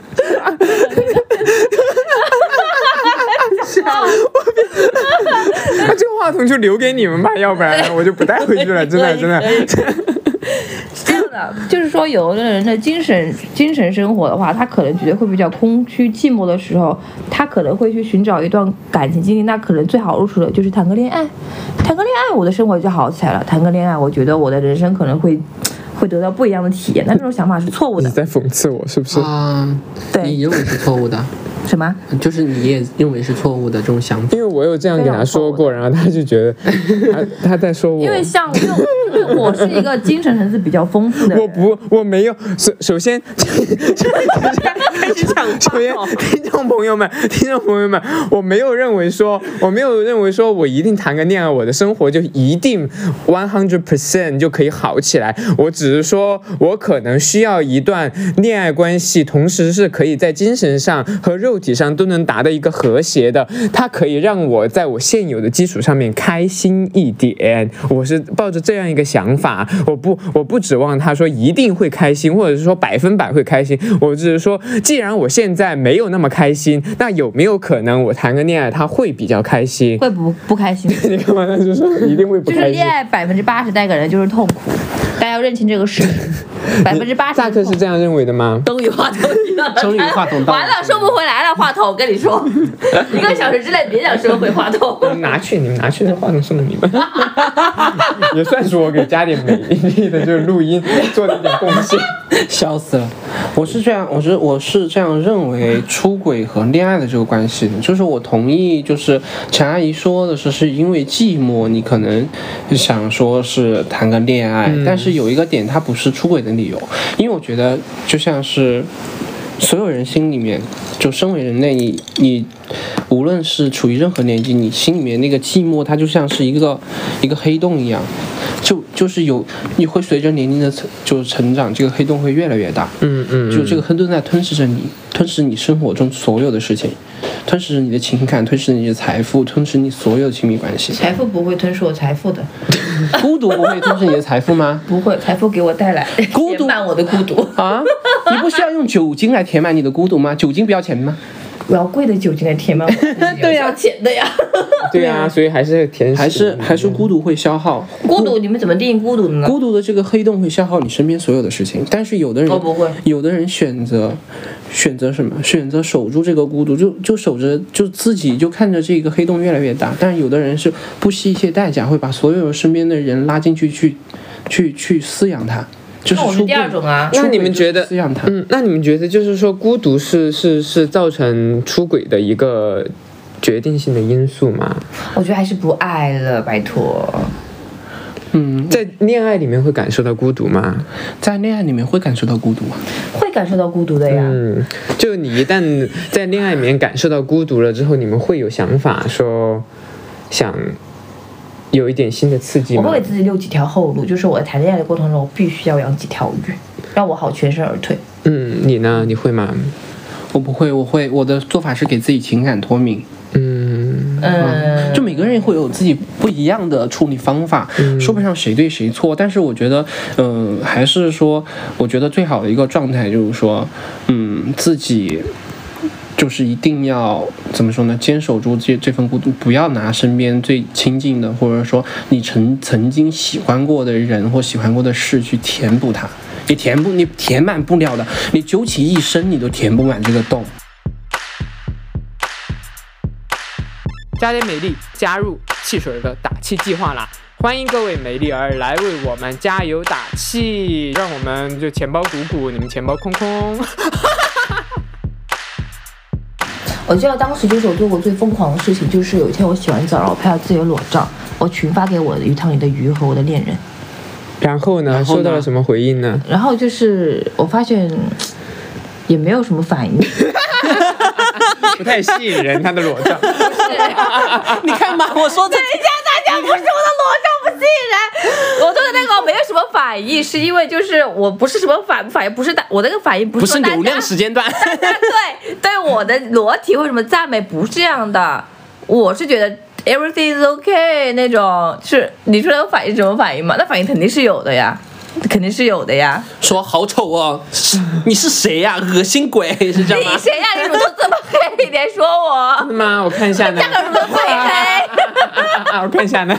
那这个话筒就留给你们吧，要不然我就不带回去了，真的真的。就是说，有的人的精神精神生活的话，他可能觉得会比较空虚、寂寞的时候，他可能会去寻找一段感情经历。那可能最好入手的就是谈个恋爱，谈个恋爱，我的生活就好起来了。谈个恋爱，我觉得我的人生可能会会得到不一样的体验。但这种想法是错误的。你在讽刺我是不是？啊，你对，认为是错误的，什么？就是你也认为是错误的这种想法。因为我有这样给他说过，然后他就觉得他他在说我因。为像 我是一个精神层次比较丰富的人，我不，我没有。首首先，开始讲首先，听众朋友们，听众朋友们，我没有认为说，我没有认为说我一定谈个恋爱，我的生活就一定 one hundred percent 就可以好起来。我只是说我可能需要一段恋爱关系，同时是可以在精神上和肉体上都能达到一个和谐的，它可以让我在我现有的基础上面开心一点。我是抱着这样一个想法，我不我不指望他说一定会开心，或者是说百分百会开心。我只是说，既然我现在没有那么开心，那有没有可能我谈个恋爱他会比较开心？会不不开心。你干嘛？他就说一定会不开心就是恋。爱百分之八十带给人就是痛苦，大家要认清这个事实。百分之八十大克是这样认为的吗？终于话筒终于话筒到了完了，收不回来了，话筒，我跟你说，一个小时之内别想收回话筒。你们拿去，你们拿去，那话筒送给你们，也算是我给加点美丽的就是录音做了一点贡献。笑死了！我是这样，我是我是这样认为出轨和恋爱的这个关系的，就是我同意，就是陈阿姨说的是，是因为寂寞，你可能想说是谈个恋爱，但是有一个点，它不是出轨的理由，因为我觉得就像是。所有人心里面，就身为人类，你你无论是处于任何年纪，你心里面那个寂寞，它就像是一个一个黑洞一样，就就是有你会随着年龄的成就是成长，这个黑洞会越来越大，嗯嗯。就这个黑洞在吞噬着你，吞噬你生活中所有的事情，吞噬你的情感，吞噬你的财富，吞噬你所有的亲密关系。财富不会吞噬我财富的，孤独不会吞噬你的财富吗？不会，财富给我带来孤独填满我的孤独。啊，你不需要用酒精来填满你的孤独吗？酒精不要钱吗？我要贵的酒精来填满我的 孤独，对呀要钱的呀。对啊，所以还是填，还是还是孤独会消耗孤独，你们怎么定义孤独的呢？孤独的这个黑洞会消耗你身边所有的事情，但是有的人我不会有的人选择选择什么？选择守住这个孤独，就就守着，就自己就看着这个黑洞越来越大。但是有的人是不惜一切代价，会把所有身边的人拉进去，去去去饲养他，就是那我是第二种啊。那你们觉得？嗯，那你们觉得就是说孤独是是是造成出轨的一个决定性的因素吗？我觉得还是不爱了，拜托。嗯，在恋爱里面会感受到孤独吗？在恋爱里面会感受到孤独吗？会感受到孤独的呀。嗯，就你一旦在恋爱里面感受到孤独了之后，你们会有想法说想有一点新的刺激吗我会？给自己留几条后路，就是我在谈恋爱的过程中，我必须要养几条鱼，让我好全身而退。嗯，你呢？你会吗？我不会，我会我的做法是给自己情感脱敏。嗯，嗯，就每个人会有自己不一样的处理方法，说不上谁对谁错。但是我觉得，嗯、还是说，我觉得最好的一个状态就是说，嗯，自己。就是一定要怎么说呢？坚守住这这份孤独，不要拿身边最亲近的，或者说你曾曾经喜欢过的人或喜欢过的事去填补它。你填不，你填满不了的，你究其一生你都填不满这个洞。加点美丽，加入汽水的打气计划啦！欢迎各位美丽儿来为我们加油打气，让我们就钱包鼓鼓，你们钱包空空。我记得当时就是我做过最疯狂的事情，就是有一天我洗完澡，然后我拍了自己的裸照，我群发给我的鱼塘里的鱼和我的恋人，然后呢，然后呢？收到了什么回应呢？然后就是我发现也没有什么反应，不太吸引人，他的裸照。你看吧，我说这大家不是我的裸照不吸引人，我做的那个没有什么反应，是因为就是我不是什么反反应，不是大我那个反应不不是是说大家流量时间段。对对我的裸体或什么赞美不是这样的，我是觉得 everything is okay 那种，是你说的反应是什么反应吗？那反应肯定是有的呀，肯定是有的呀。说好丑哦，是你是谁呀、恶心鬼是这样吗你？谁呀、你乳头这么黑，你别说我，真的吗？我看一下呢。这个乳头最黑。我看一下呢。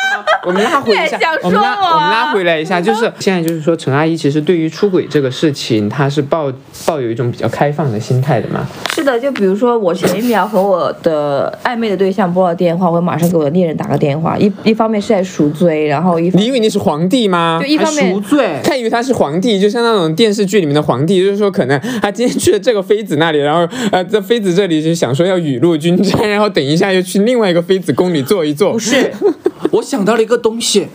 我们拉回一下我们拉我们拉回来一下，就是现在就是说，陈阿姨其实对于出轨这个事情，她是抱抱有一种比较开放的心态的嘛。是的，就比如说我前一秒和我的暧昧的对象拨了电话，我会马上给我的恋人打个电话，一一方面是在赎罪，然后一方你以为你是皇帝吗就？一方面赎罪，他以为他是皇帝，就像那种电视剧里面的皇帝，就是说可能他今天去了这个妃子那里，然后呃在妃子这里就想说要雨露均沾，然后等一下又去另外一个妃子宫里坐一坐。不是，我想到了一个东西，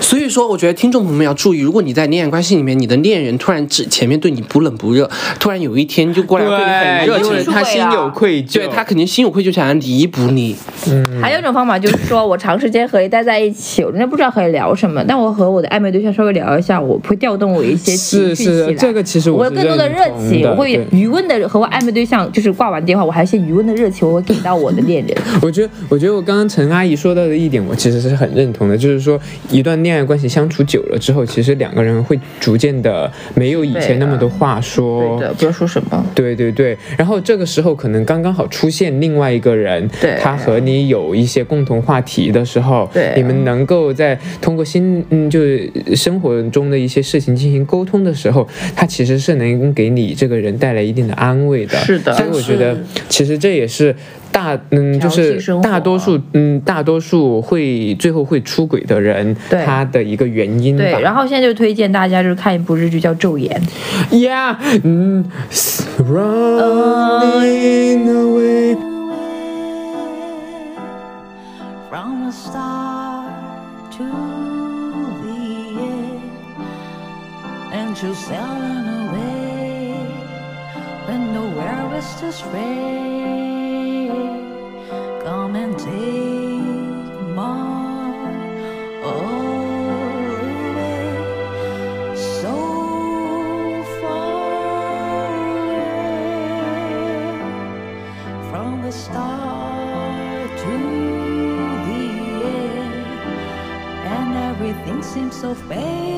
所以说我觉得听众朋友们要注意，如果你在恋爱关系里面，你的恋人突然只前面对你不冷不热，突然有一天就过来对你很热，因为情，他心有愧疚。对他肯定心有愧疚，想要弥补你。嗯还有一种方法就是说我长时间和你待在一起，我真的不知道和你聊什么，但我和我的暧昧对象稍微聊一下，我会调动我一些情绪是是起来这个其实我我有更多的热情，我会余温的和我暧昧对象就是挂完电话，我还有一些余温的热情，我会给到我的恋人。我觉得，我觉得我刚刚陈阿姨说到的一点，我其实是很认同的，就是说，一段恋爱关系相处久了之后，其实两个人会逐渐的没有以前那么多话说。对的，不知道说什么。对对对，然后这个时候可能刚刚好出现另外一个人，对他和你有一些共同话题的时候，对你们能够在通过心嗯，就是生活中的一些事情进行沟通的时候，他其实是能给你这个人带来一定的安慰的。是的所以我觉得其实这也是大嗯，就是大多数嗯，大多数会最后会出轨的人，对他的一个原因吧。对，然后现在就推荐大家就是看一部日剧叫《昼颜》，Yeah，嗯，running away。From the start to the end, and you're sailing away when nowhere is to stray. so fast.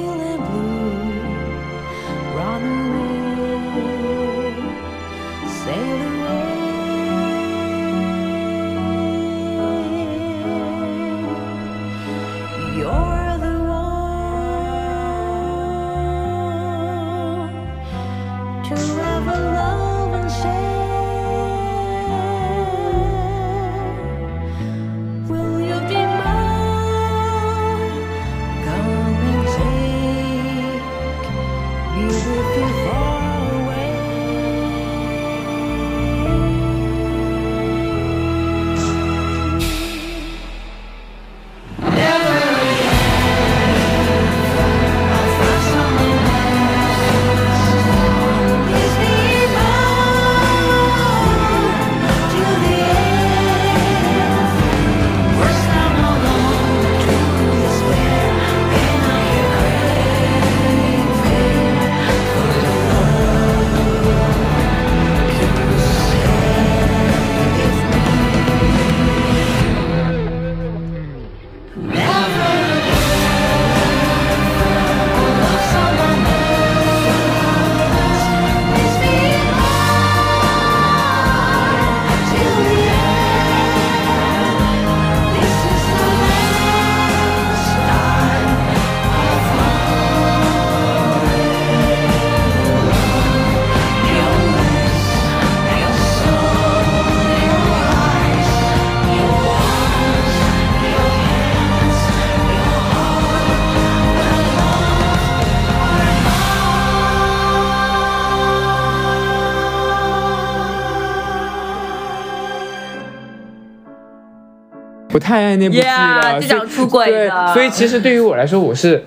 太爱那部戏 Yeah，了，就所以讲出轨的对，所以其实对于我来说，我是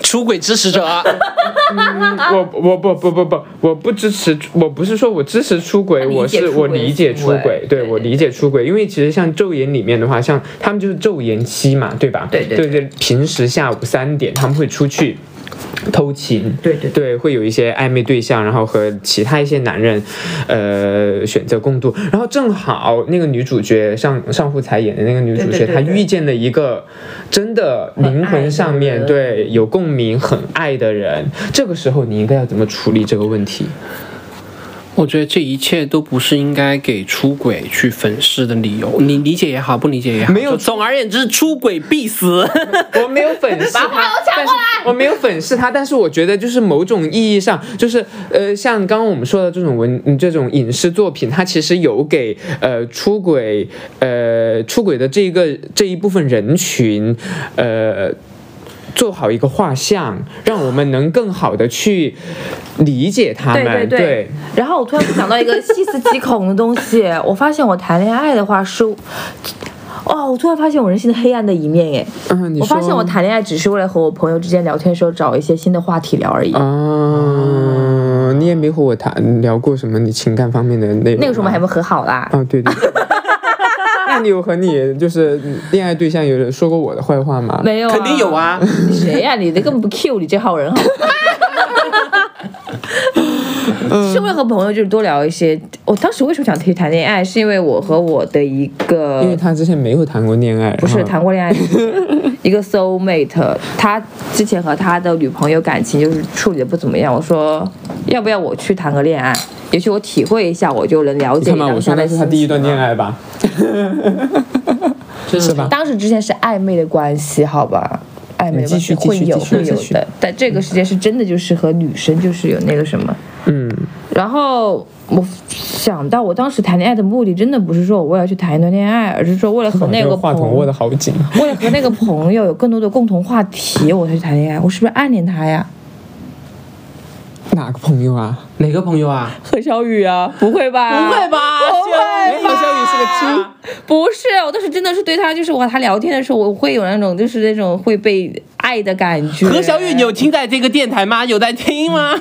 出轨支持者，我我不不不不，我不支持，我不是说我支持出轨，我是我理解出轨，对对我理解出轨，因为其实像昼颜里面的话，像他们就是昼颜期嘛，对吧？对对对对，平时下午三点他们会出去。偷情，对对对，会有一些暧昧对象，然后和其他一些男人，呃，选择共度。然后正好那个女主角上上户彩演的那个女主角，她遇见了一个真的灵魂上面对有共鸣、很爱的人。这个时候你应该要怎么处理这个问题？我觉得这一切都不是应该给出轨去粉饰的理由。你理解也好，不理解也好，没有就总而言之，出轨必死。我没有粉饰他，但是我没有粉饰他，但是我觉得就是某种意义上，就是呃，像刚刚我们说的这种文嗯这种影视作品，它其实有给呃出轨呃出轨的这一个这一部分人群呃。做好一个画像，让我们能更好的去理解他们。对对对然后我突然想到一个细思极恐的东西，我发现我谈恋爱的话是，哦，我突然发现我人性的黑暗的一面耶！嗯，你我发现我谈恋爱只是为了和我朋友之间聊天的时候找一些新的话题聊而已。啊，你也没和我谈聊过什么你情感方面的内容。那个时候我们还没和好啦。啊，对对。对那你有和你就是恋爱对象有人说过我的坏话吗？没有、肯定有。啊，你谁呀、你这根本不 Q 你这号人好吗？是为了和朋友就是多聊一些。我当时为什么想提谈恋爱，是因为我和我的一个因为他之前没有谈过恋爱，不是谈过恋爱 一个 soul mate，他之前和他的女朋友感情就是处理的不怎么样。我说要不要我去谈个恋爱？也许我体会一下，我就能了解你看嘛，我说那是他第一段恋爱吧，是吧？当时之前是暧昧的关系，好吧？暧昧的关系继续继续会有继续继续会有的，但这个时间是真的就是和女生就是有那个什么。嗯，然后我想到，我当时谈恋爱的目的真的不是说我为了去谈一段恋爱，而是说为了和那个话筒握得友，好紧。为了和那个朋友有更多的共同话题，我才去谈恋爱。我是不是暗恋他呀？哪个朋友啊？哪个朋友啊？何小雨啊？不会吧？不会吧不会？何小雨是个猪。不是，我当时真的是对他，就是我和他聊天的时候，我会有那种就是那种会被爱的感觉。何小雨，你有听在这个电台吗？有在听吗？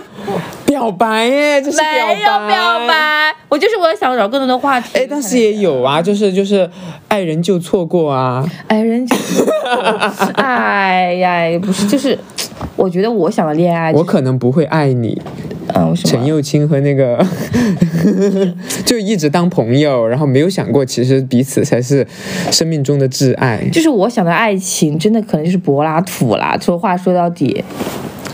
表白耶，这是表白。没有表。白？我就是我想找更多的话题。哎，但是也有啊，就是就是爱人就错过啊。爱人就，哎呀，不是，就是，我觉得我想的恋爱、就是，我可能不会爱你，嗯？陈幼卿和那个 就一直当朋友，然后没有想过其实彼此才是生命中的挚爱。就是我想的爱情，真的可能就是柏拉图啦。说话说到底，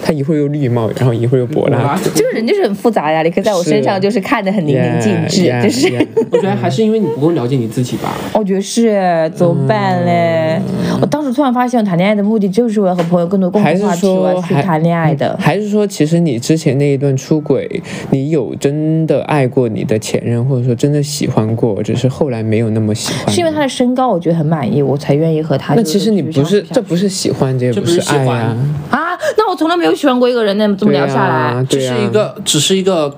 他一会儿又绿帽，然后一会儿又柏拉图。就是人就是很复杂呀。你可以在我身上就是看得很淋漓尽致 Yeah, yeah, 就是 yeah 我觉得还是因为你不够了解你自己吧。我觉得是怎么办嘞？我当时突然发现，我谈恋爱的目的就是为了和朋友更多共还是同话题，我要说还去谈恋爱的。还是说，其实你之前那一段出轨，你有真的爱过你的前任，或者说真的喜欢过，只是后来没有那么喜欢。是因为他的身高我觉得很满意，我才愿意和他。那其实你不是，这不是是喜欢，这也这不不是喜欢爱呀、啊？那我从来没有喜欢过一个人，那么这么聊下来啊，这、是一个，只是一个，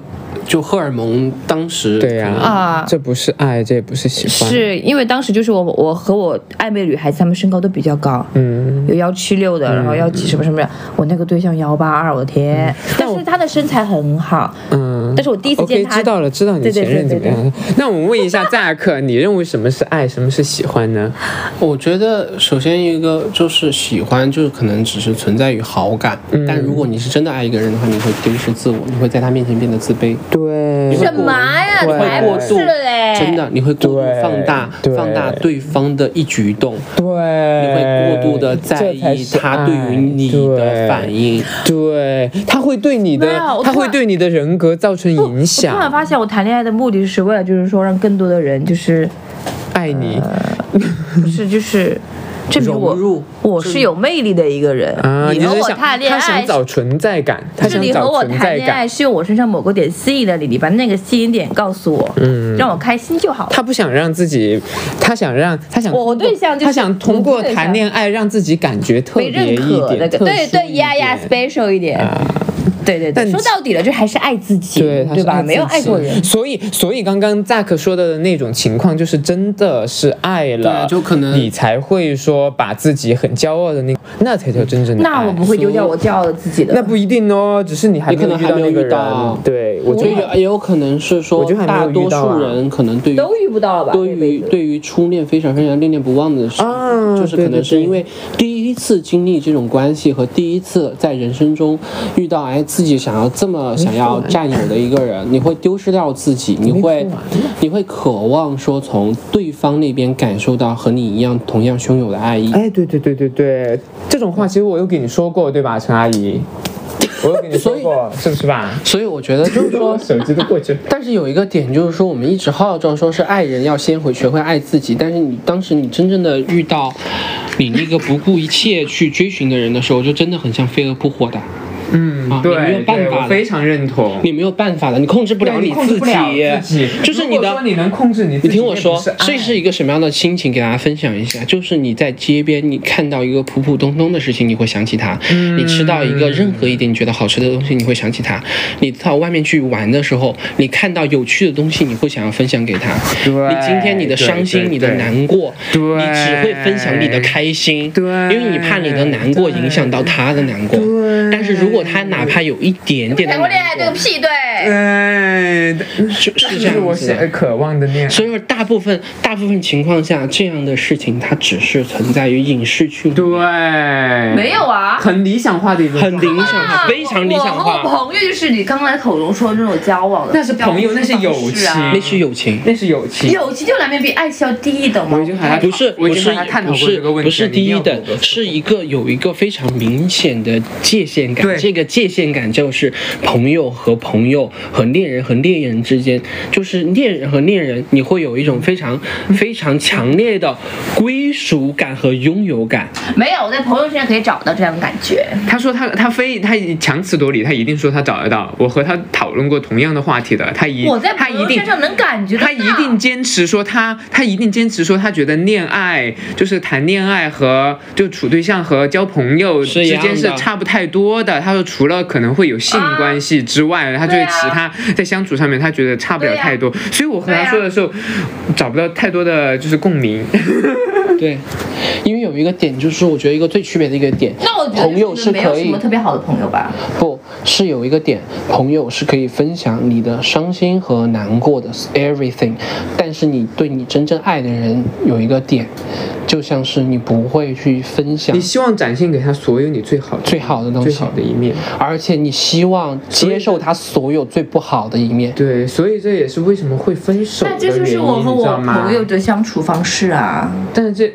就荷尔蒙当时对呀、啊这不是爱，这也不是喜欢。，是因为当时就是我我和我暧昧女孩子，她们身高都比较高，嗯，有幺七六的，然后幺几什么什么的。我那个对象幺八二，我的天！但是他的身材很好，嗯，但是我第一次见他，知道了，知道你前任怎么样。那我们问一下扎克，你认为什么是爱，什么是喜欢呢？我觉得首先一个就是喜欢，就是可能只是存在于好感，嗯但如果你是真的爱一个人的话，你会丢失自我，你会在他面前变得自卑，对，什么呀？对才过度嘞！真的，你会过度放大放大对方的一举一动，对，你会过度的在意他对于你的反应。对，他会对你的没有，他会对你的人格造成影我突然。发现，我谈恋爱的目的是为了，就是说让更多的人，就是爱你不是就是证明我我是有魅力的一个人。啊，你和我谈恋爱他想找存在感，是你和想找我谈存在感。恋爱是用我身上某个点吸引了你，你把那个吸引点告诉我，嗯让我开心就好了。他不想让自己，他想让他想我对象就是他想通过谈恋爱让自己感觉特别一认可的，点，特对对呀呀点，special 一点。对对对，但说到底了，就还是爱自己，对，吧？没有爱过人。所以，所以刚刚 Zack 说的那种情况，就是真的是爱了，就可能你才会说把自己很骄傲的那，那才叫真正的爱。那我不会丢掉我骄傲的自己的。那不一定哦，只是你还可能没有遇到还没有遇那个人到。对，我我觉觉得得也有可能是说我觉得还没有大多遇到啊数人可能对于都遇不到了吧？对于对于初恋非常非常恋恋不忘的事，啊就是可对对对能是因为第一次经历这种关系和第一次在人生中遇到哎自己想要这么想要占有的一个人，你会丢失掉自己，你会你会渴望说从对方那边感受到和你一样同样汹涌的爱意。哎，对对对对对，这种话其实我有给你说过，对吧，陈阿姨？我有给你说过，是不是吧？所以我觉得就是说，手机都过去了。但是有一个点就是说，我们一直号召说是爱人要先会学会爱自己，但是你当时你真正的遇到你那个不顾一切去追寻的人的时候，就真的很像飞蛾扑火的，嗯啊，你没有对，对办法的我非常认同。你没有办法的，你控制不了对你自己，自己就是你的。你能控制你自己，你听我说，这这是一个什么样的心情？给大家分享一下，就是你在街边，你看到一个普普通通的事情，你会想起他；嗯你吃到一个任何一点你觉得好吃的东西，你会想起他；你到外面去玩的时候，你看到有趣的东西，你会想要分享给他。对你今天你的伤心，对对你的难过，对你只会分享你的开心，对因为你怕你的难过影响到他的难过。对但是如果他哪怕有一点点的谈过恋爱难过，这个屁对。对，是是这这是我样子。渴望的恋爱。所以说，大部分大部分情况下，这样的事情它只是存在于影视剧里，对，没有啊，很理想化的一个很理想化，非常理想我和我化。朋友就是你刚才口中说的那种交往的，那是朋友那是友情交往方式啊那是友情，那是友情。友情就难免比爱情要低一等嘛。我已经和他不是我已不是和他探讨不是过这个问题不是第一等是一个有一个非常明显的界限感对。这个界限感就是朋友和朋友和恋人和恋人之间，就是恋人和恋人，你会有一种非常非常强烈的归属感和拥有感。没有，我在朋友身上可以找到这样的感觉。他说他他非他强词夺理，他一定说他找得到。我和他讨论过同样的话题的，他一我在他一定朋友身上能感觉到。他一定坚持说他他一定坚持说他觉得恋爱就是谈恋爱和就处对象和交朋友之间是差不太多的。他说除了可能会有性关系之外，他觉得其他在相处上面他觉得差不了太多。所以我和他说的时候找不到太多的就是共鸣。对，因为有一个点，就是我觉得一个最区别的一个点，那我觉得朋友是可以什么特别好的朋友吧。不是有一个点，朋友是可以分享你的伤心和难过的 everything，但是你对你真正爱的人有一个点，就像是你不会去分享你，希望展现给他所有你最好的最好的东西最好的一面。而且你希望接受他所有最不好的一面。对，所以这也是为什么会分手的那这原因，就是我和你知道我吗朋友的相处方式啊。但是这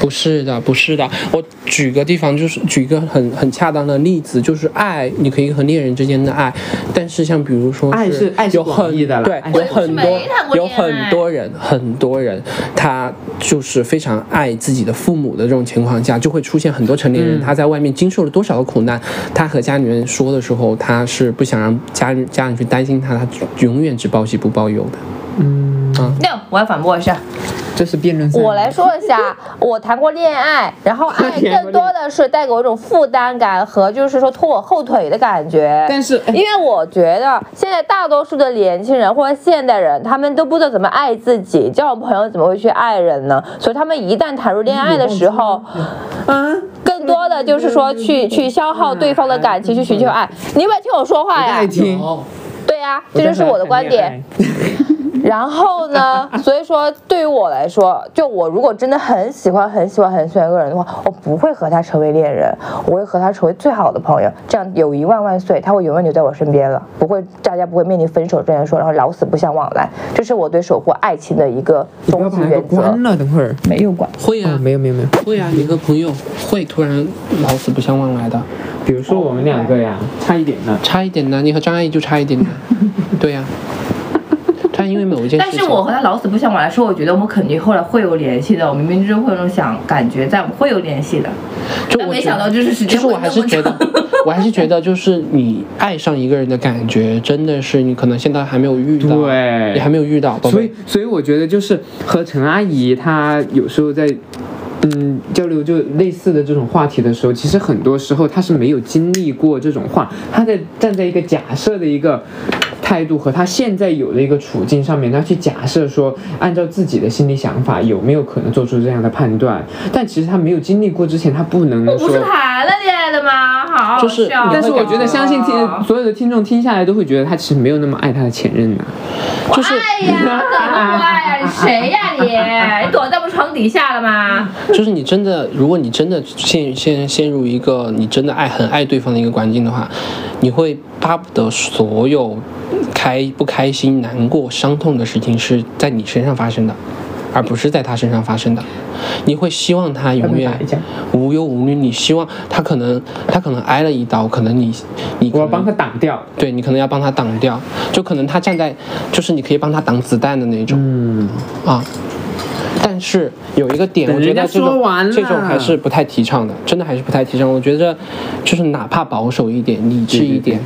不是的，不是的。我举个地方，就是举一个很很恰当的例子，就是爱，你可以和恋人之间的爱，但是像比如说爱是爱是有很广义的啦对有很多有很多人，很多人他就是非常爱自己的父母的这种情况下，就会出现很多成年人，嗯他在外面经受了多少的苦难，他和家里人说的时候，他是不想让家人家人去担心他，他永远只报喜不报忧的。六，我要反驳一下。这是辩论赛。我来说一下，我谈过恋爱，然后爱更多的是带给我一种负担感和就是说拖我后腿的感觉。但是哎因为我觉得现在大多数的年轻人或者现代人，他们都不知道怎么爱自己，交朋友怎么会去爱人呢？所以他们一旦谈入恋爱的时候，嗯，更多的就是说去去消耗对方的感情，去寻求爱。你有没有听我说话呀对呀、这就是我的观点。。然后呢，所以说对于我来说，就我如果真的很喜欢、很喜欢、很喜欢一个人的话，我不会和他成为恋人，我会和他成为最好的朋友。这样友谊万万岁，他会永远留在我身边了，不会大家不会面临分手这样说，然后老死不相往来。这是我对守护爱情的一个不要把那个终极原则关。了，等会儿。没有关。会啊哦，，没有没有没有，会啊，你和朋友会突然老死不相往来的。比如说我们两个呀，差一点呢。差一点呢，你和张阿姨就差一点呢。对呀、他因为某一件事情，但是我和他老死不相往来，说我觉得我们肯定后来会有联系的，我冥冥之中会有种想感觉在，我们会有联系的。就我但没想到就是时间就是我还是觉得，我还是觉得就是你爱上一个人的感觉，真的是你可能现在还没有遇到，对你还没有遇到，所以，所以我觉得就是和陈阿姨她有时候在嗯交流就类似的这种话题的时候，其实很多时候他是没有经历过这种话，他在站在一个假设的一个。态度和他现在有的一个处境上面，他去假设说，按照自己的心理想法，有没有可能做出这样的判断？但其实他没有经历过之前，他不能说。我不是谈了恋爱的吗？好好就是。但是我觉得，相信听所有的听众听下来都会觉得他其实没有那么爱他的前任的。就是哎呀，怎么不爱呀？你谁呀你？你躲在床底下了吗？就是你真的，如果你真的陷陷陷入一个你真的爱很爱对方的一个环境的话，你会巴不得所有开不开心、难过、伤痛的事情是在你身上发生的，而不是在他身上发生的。你会希望他永远无忧无虑，你希望他可能他可能挨了一刀，可能你你能我要帮他挡掉。对你可能要帮他挡掉，就可能他站在就是你可以帮他挡子弹的那种。嗯，啊。但是有一个点，我觉得这种这种还是不太提倡的，真的还是不太提倡。我觉得就是哪怕保守一点、理智一点，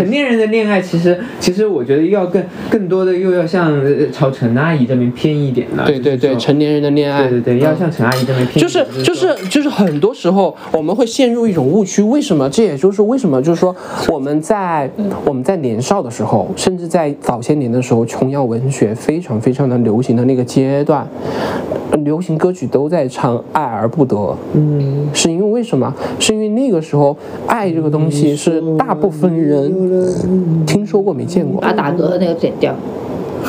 成年人的恋爱，其实其实我觉得要更更多的又要向呃朝陈阿姨这边偏一点了。对对对，成年人的恋爱，对对对，要嗯向陈阿姨这边偏。就是就是就是很多时候我们会陷入一种误区，为什么？这也就是为什么，就是说我们在我们在年少的时候，甚至在早些年的时候，琼瑶文学非常非常的流行的那个阶段，呃流行歌曲都在唱爱而不得，嗯，是因为为什么？是因为那个时候爱这个东西是大部分人听说过没见过，把打嗝的那个剪掉。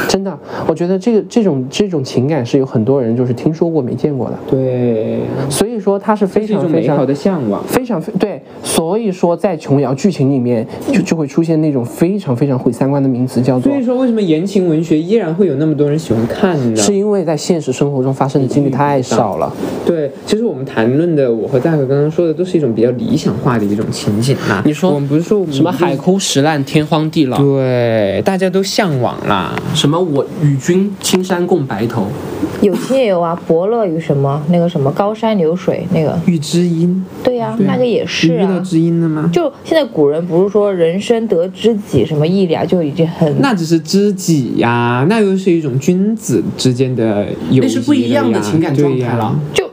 真的，我觉得这个这种这种情感是有很多人就是听说过没见过的，对，所以说它是非常非常美好的向往。非常非对，所以说在琼瑶剧情里面就就会出现那种非常非常毁三观的名词，叫做所以说，为什么言情文学依然会有那么多人喜欢看呢？是因为在现实生活中发生的几率太少了。对，其实我们谈论的，我和大可刚刚说的，都是一种比较理想化的一种情景啦。你说我们不是说我们什么海枯石烂、天荒地老，对，大家都向往啦。什么我与君青山共白头，有情也有啊，伯乐与什么那个什么高山流水那个，遇知音，对呀、对啊那个也是啊。遇到知音了吗？就现在古人不是说人生得知己什么一俩就已经很那只是知己呀，那又是一种君子之间的友谊那是不一样的情感状态了。就就是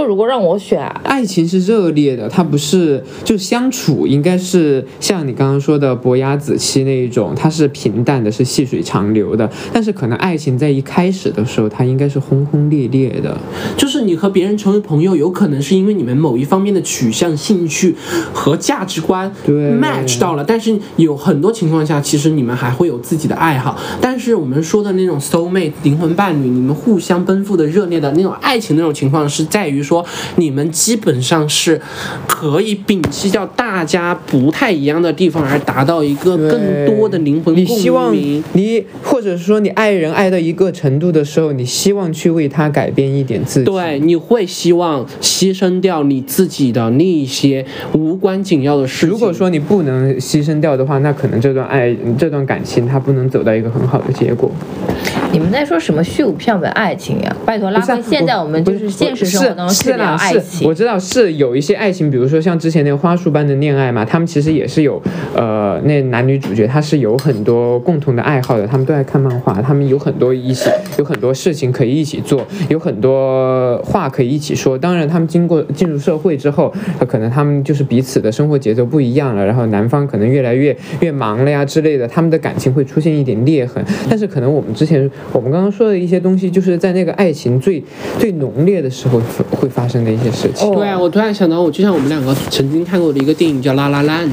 说，如果让我选，爱情是热烈的，它不是就相处，应该是像你刚刚说的伯牙子期那一种，它是平淡的，是细水长流的。但是可能爱情在一开始的时候，它应该是轰轰烈烈的。就是你和别人成为朋友，有可能是因为你们某一方面的取向、兴趣和价值观对 match 到了，但是有很多情况下，其实你们还会有自己的爱好。但是我们说的那种 soul mate 灵魂伴侣，你们互相奔赴的热烈的那种爱情那种情况，是在于说你们基本上是可以摒弃掉大家不太一样的地方，而达到一个更多的灵魂共你希望鸣。你，或者说你爱人爱到一个程度的时候，你希望去为他改变一点自己。对，你会希望牺牲掉你自己的那一些无关紧要的事情。如果说你不能牺牲掉的话，那可能这段爱、这段感情它不能走到一个很好的结果。你们在说什么虚无缥缈爱情呀？拜托，拉不是啊回现在我们就是现实生活当中是去聊啦是爱情我。知道是有一些爱情，比如说像之前那个花束般的恋爱嘛，他们其实也是有，呃，那男女主角他是有很多共同的爱好的，他们都爱看漫画，他们有很多一起，有很多事情可以一起做，有很多话可以一起说。当然，他们经过进入社会之后，呃可能他们就是彼此的生活节奏不一样了，然后男方可能越来越越忙了呀之类的，他们的感情会出现一点裂痕。但是可能我们之前我们刚刚说的一些东西，就是在那个爱情最最浓烈的时候会发生的一些事情。哦对啊，我突然想到，我就像我们两个曾经看过的一个电影叫《拉拉烂》，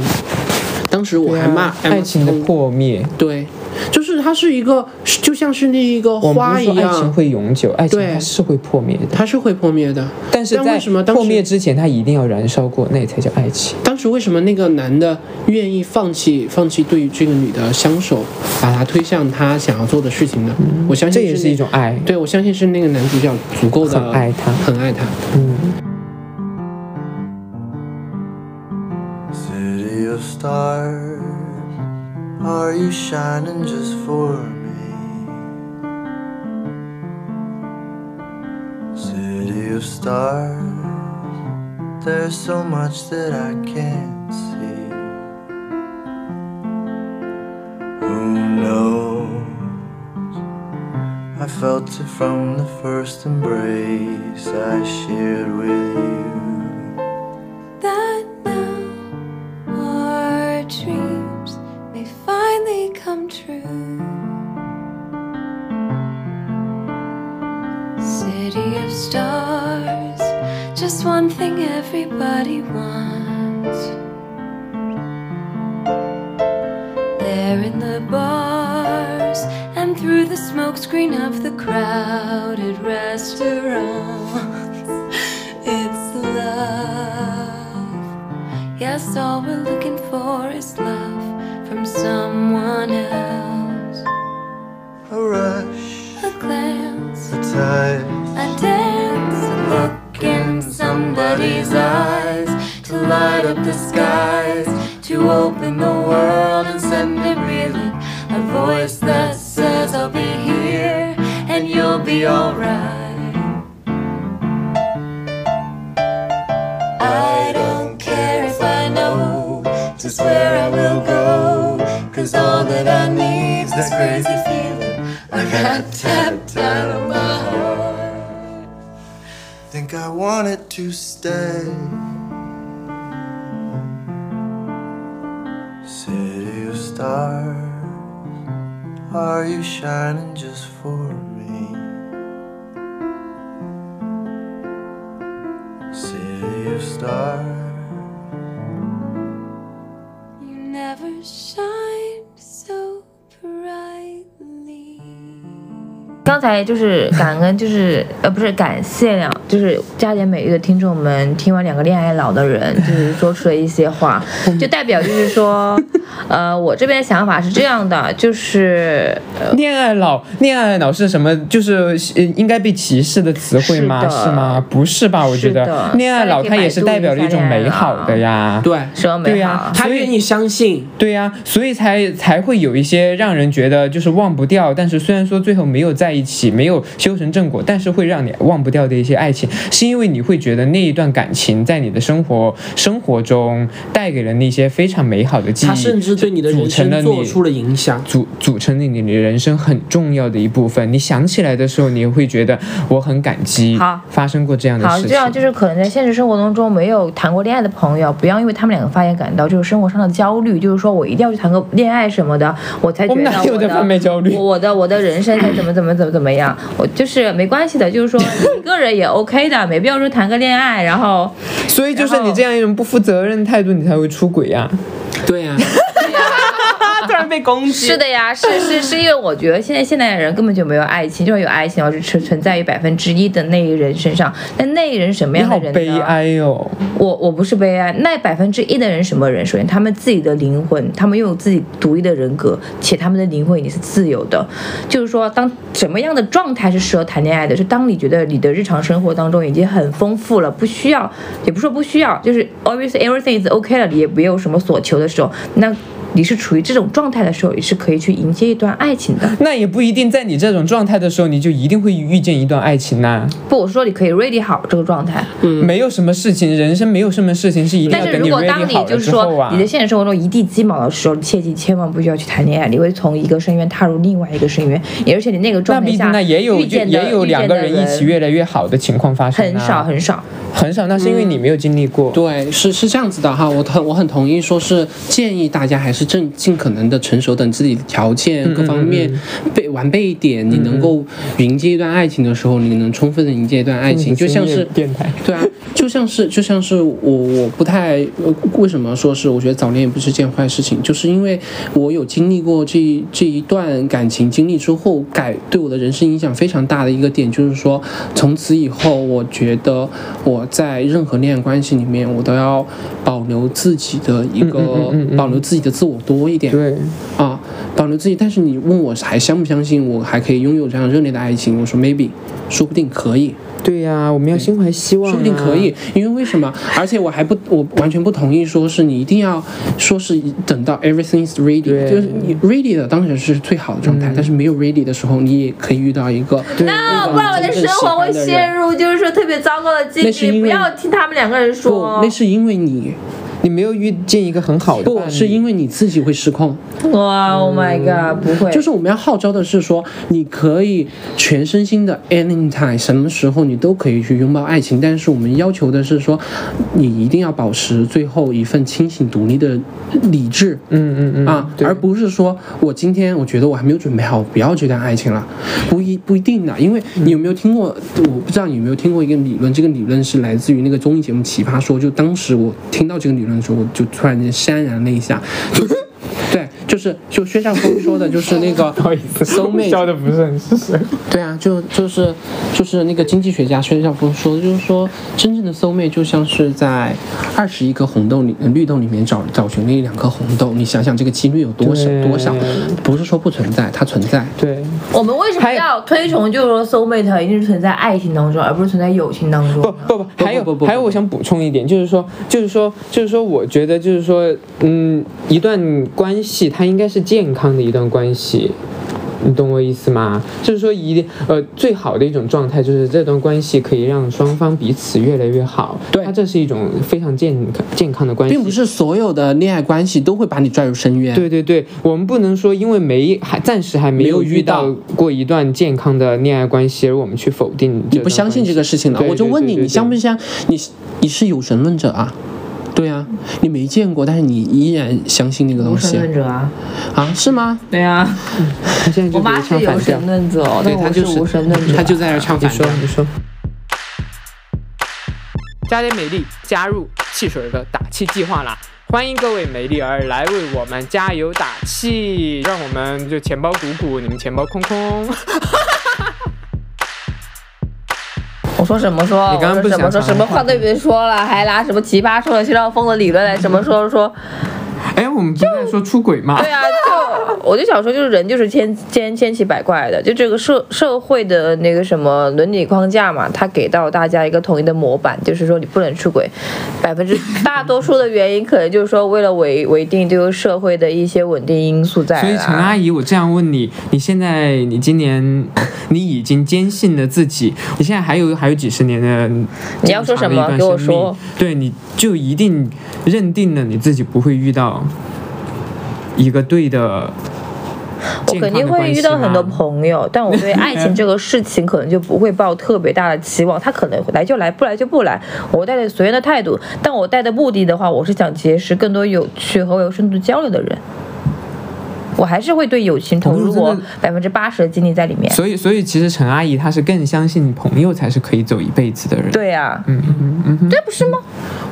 当时我还骂啊爱情的破灭。对，就是它是一个，就像是那一个花一样爱情样，会永久，爱情它是会破灭的。它是会破灭的。但但是在为什么当破灭之前，它一定要燃烧过，那才叫爱情。当时为什么那个男的愿意放弃放弃对于这个女的相守，把她推向他想要做的事情呢？我相信这也是一种爱。对，我相信是那个男主角足够的很爱她很爱她。嗯，City of stars, are you shining just for me? City of stars, there's so much that I can't see. Who knows? I felt it from the first embrace I shared with you. that now our dreams come true. City of stars, just one thing everybody wants. There in the bars and through the smokescreen of the crowded restaurants. It's love. Yes, all we're looking for is love someone else. A rush, A glance, a touch, a dance, a look in somebody's eyes to light up the skies, to open the world and send it reeling. A voice that says, I'll be here and you'll be alright. I don't cause all that I need's this crazy feeling I got tapped out of my heart. think I wanted to stay. City of stars, are you shining just for me? City of stars. 刚才就是感恩，就是呃不是感谢两，就是加点美丽的听众们，听完两个恋爱脑的人，就是说出了一些话，就代表就是说，呃，我这边想法是这样的，就是呃恋爱脑，恋爱脑是什么？就是呃应该被歧视的词汇吗？是是吗？不是吧？我觉得恋爱脑它也是代表了一种美好的呀。对，什么美对呀好？他愿意相信，对呀、所以才才会有一些让人觉得就是忘不掉，但是虽然说最后没有在一起，没有修成正果，但是会让你忘不掉的一些爱情，是因为你会觉得那一段感情在你的生活生活中带给了那些非常美好的记忆，他甚至对你的人组成了你生做出了影响。组组成了你的人生很重要的一部分。你想起来的时候，你会觉得我很感激好发生过这样的好，事情。这样就是可能在现实生活当中没有谈过恋爱的朋友，不要因为他们两个发言感到就是生活上的焦虑，就是说我一定要去谈个恋爱什么的，我才觉得我们哪有我这方面焦虑我我的我的人生才怎么怎么怎么怎么样，我就是没关系的，就是说 一个人也 OK 的，没必要说谈个恋爱，然后所以就是你这样一种不负责任的态度，你才会出轨呀、对呀、突然被攻击。是的呀，是是是因为我觉得现在现代人根本就没有爱情，就算有爱情，而是存存在于百分之一的那一人身上，那那一人什么样的人呢？悲哀哦。我我不是悲哀，那百分之一的人什么人？首先，他们自己的灵魂，他们拥有自己独立的人格，且他们的灵魂也是自由的。就是说，当什么样的状态是适合谈恋爱的？是当你觉得你的日常生活当中已经很丰富了，不需要，也不是说不需要，就是 obviously everything is okay 了，你也没有什么所求的时候，那你是处于这种状态的时候，也是可以去迎接一段爱情的。那也不一定，在你这种状态的时候，你就一定会遇见一段爱情呐、不，我是说你可以 ready 好这个状态。嗯没有什么事情，人生没有什么事情是一定但是要等你如果当 ready 你好了就是之后啊说你。的现实生活中一地鸡毛的时候，切记千万不需要去谈恋爱，你会从一个深渊踏入另外一个深渊，也而且你那个那毕竟状态下那也有遇见也有两个人一起越来越好的情况发生、啊，很少很少。很少，那是因为你没有经历过。对，是是这样子的哈，我很我很同意，说是建议大家还是正尽可能的成熟，等自己的条件嗯各方面备完备一点，你能够迎接一段爱情的时候，你能充分的迎接一段爱情，就像是电台，对啊，就像是就像是我我不太呃为什么说是我觉得早恋也不是件坏事情，就是因为我有经历过这一这一段感情经历之后，改对我的人生影响非常大的一个点，就是说从此以后，我觉得我在任何恋爱关系里面，我都要保留自己的一个、保留自己的自我多一点。对，啊，保留自己。但是你问我还相不相信我还可以拥有这样热烈的爱情？我说 maybe，说不定可以。对呀、我们要心怀希望、啊，说不定可以，因为为什么？而且我还不，我完全不同意说是你一定要说是等到 everything is ready，就是你 ready 的当然是最好的状态，但是没有 ready 的时候，你也可以遇到一个那不然我的生活会陷入就是说特别糟糕的境地。不要听他们两个人不，说那。是因为你你没有遇见一个很好的不是因为你自己会失控，哇，Oh my god，不会，就是我们要号召的是说，你可以全身心的 anytime 什么时候你都可以去拥抱爱情，但是我们要求的是说，你一定要保持最后一份清醒独立的理智。嗯嗯嗯啊，而不是说我今天我觉得我还没有准备好，我不要这段爱情了，不一不一定的，因为你有没有听过？我不知道你有没有听过一个理论，这个理论是来自于那个综艺节目《奇葩说》，就当时我听到这个理论那时候，就突然间潸然泪下，就是就薛兆丰说的，就是那个不好意思 soul mate 笑的不是很是谁？对啊，就就是就是那个经济学家薛兆丰说的，就是说真正的 soul mate 就像是在二十一个红豆里呃绿豆里面找找寻那一两颗红豆，你想想这个几率有多少多少？不是说不存在，它存在。对，我们为什么要推崇就是说 soul mate 一定是存在爱情当中，而不是存在友情当中？不不不，还有不不不还有，我想补充一点，就是说，就是说，就是说，我觉得就是说，嗯，一段关系它应该是健康的一段关系。你懂我意思吗？就是说一，呃，最好的一种状态就是这段关系可以让双方彼此越来越好。对它这是一种非常健康健康的关系，并不是所有的恋爱关系都会把你拽入深渊。对对对，我们不能说因为没还暂时还没没有有遇遇到到过一段健康的恋爱关系，而我们去否定你不相信这个事情的，对我就问你，你相不相？你你是有神论者啊？对啊，你没见过，但是你依然相信那个东西神论者啊，啊？是吗？对啊，他现在就我妈是有反调神。论者对他就是无神论者。他就在那儿唱你反调。说你说，加点美丽加入汽水的打气计划啦！欢迎各位美丽儿来为我们加油打气，让我们就钱包鼓鼓，你们钱包空空。我说什么说？你刚刚不想说什么说？什么话都别说了，还拿什么奇葩说的谢少峰的理论来什么说说？哎，我们不是在说出轨吗？对啊，就我就想说，就是人就是千千千奇百怪的，就这个社社会的那个什么伦理框架嘛，它给到大家一个统一的模板，就是说你不能出轨。百分之大多数的原因，可能就是说为了维维定这个社会的一些稳定因素在所以陈阿。姨，我这样问你，你现在你今年你已经坚信了自己，你现在还有还有几十年的你要说什么给我说，对，你就一定认定了你自己不会遇到一个对的。我肯定会遇到很多朋友，但我对爱嗯情这个事情可能就不会抱特别大的期望，他可能来就来，不来就不来。我带着随缘的态度，但我带的目的的话，我是想结识更多有趣和我有深度交流的人。我还是会对友情投入百分之八十的精力在里面。所以，所以其实陈阿姨她是更相信朋友才是可以走一辈子的人。，对呀、嗯嗯嗯嗯，这不是吗？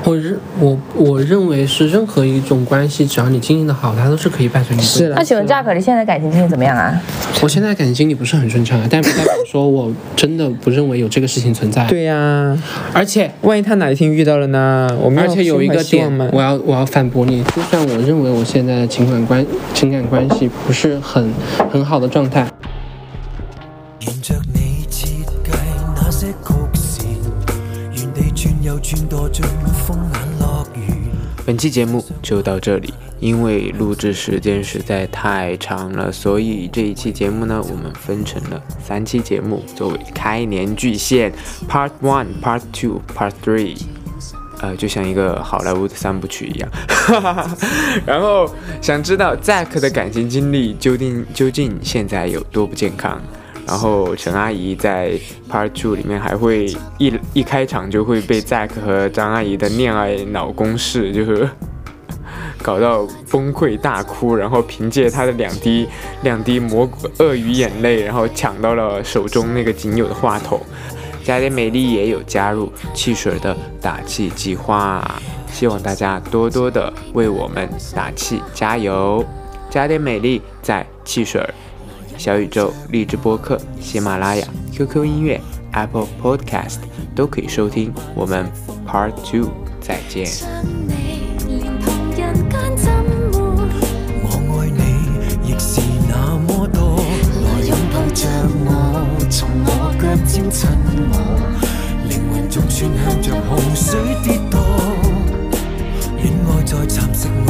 我认我我认为是任何一种关系，只要你经营的好，它都是可以伴随你是了。那请问是了 Jack，你现在感情经历怎么样啊？我现在感情经历不是很顺畅啊，但不代表说我真的不认为有这个事情存在。对呀、而且万一他哪一天遇到了呢？我们而且有一个点我要我要反驳你，就算我认为我现在的情感关情感关系不是很很好的状态，沿着你設計那些曲線，原地转又轉墮進風眼樂園。本期节目就到这里，因为录制时间实在太长了，所以这一期节目呢，我们分成了三期节目作为开年巨献，Part One、Part Two、Part Three。呃，就像一个好莱坞的三部曲一样，然后想知道 Zack 的感情经历究竟究竟现在有多不健康？然后陈阿姨在 Part Two 里面还会一一开场就会被 Zack 和张阿姨的恋爱脑公式就是 搞到崩溃大哭，然后凭借她的两滴两滴魔鳄鱼眼泪，然后抢到了手中那个仅有的话筒。加点美丽也有加入汽水的打气计划，希望大家多多的为我们打气加油。加点美丽在汽水、小宇宙、荔枝播客、喜马拉雅、QQ 音乐、Apple Podcast 都可以收听。我们 Part Two 再见。你，連同人間怎沒我愛你，亦是那麼多。來擁抱着我，從我腳尖親我？靈魂逐串向着洪水跌墮，戀愛在蠶食我，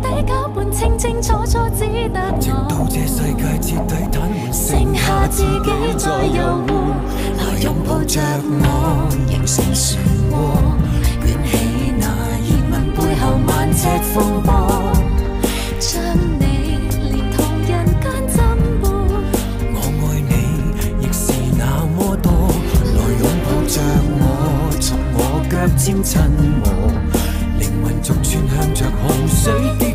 底攪拌，清清楚楚只得直到我。這世界徹底癱瘓，剩下自己在遊湖，來擁抱着我，形成漩渦，卷起那熱吻背後萬尺风波，將你連同人間浸沒。我愛你亦是那麼多，來擁抱着我，從我腳尖亲我，逐寸向着洪水跌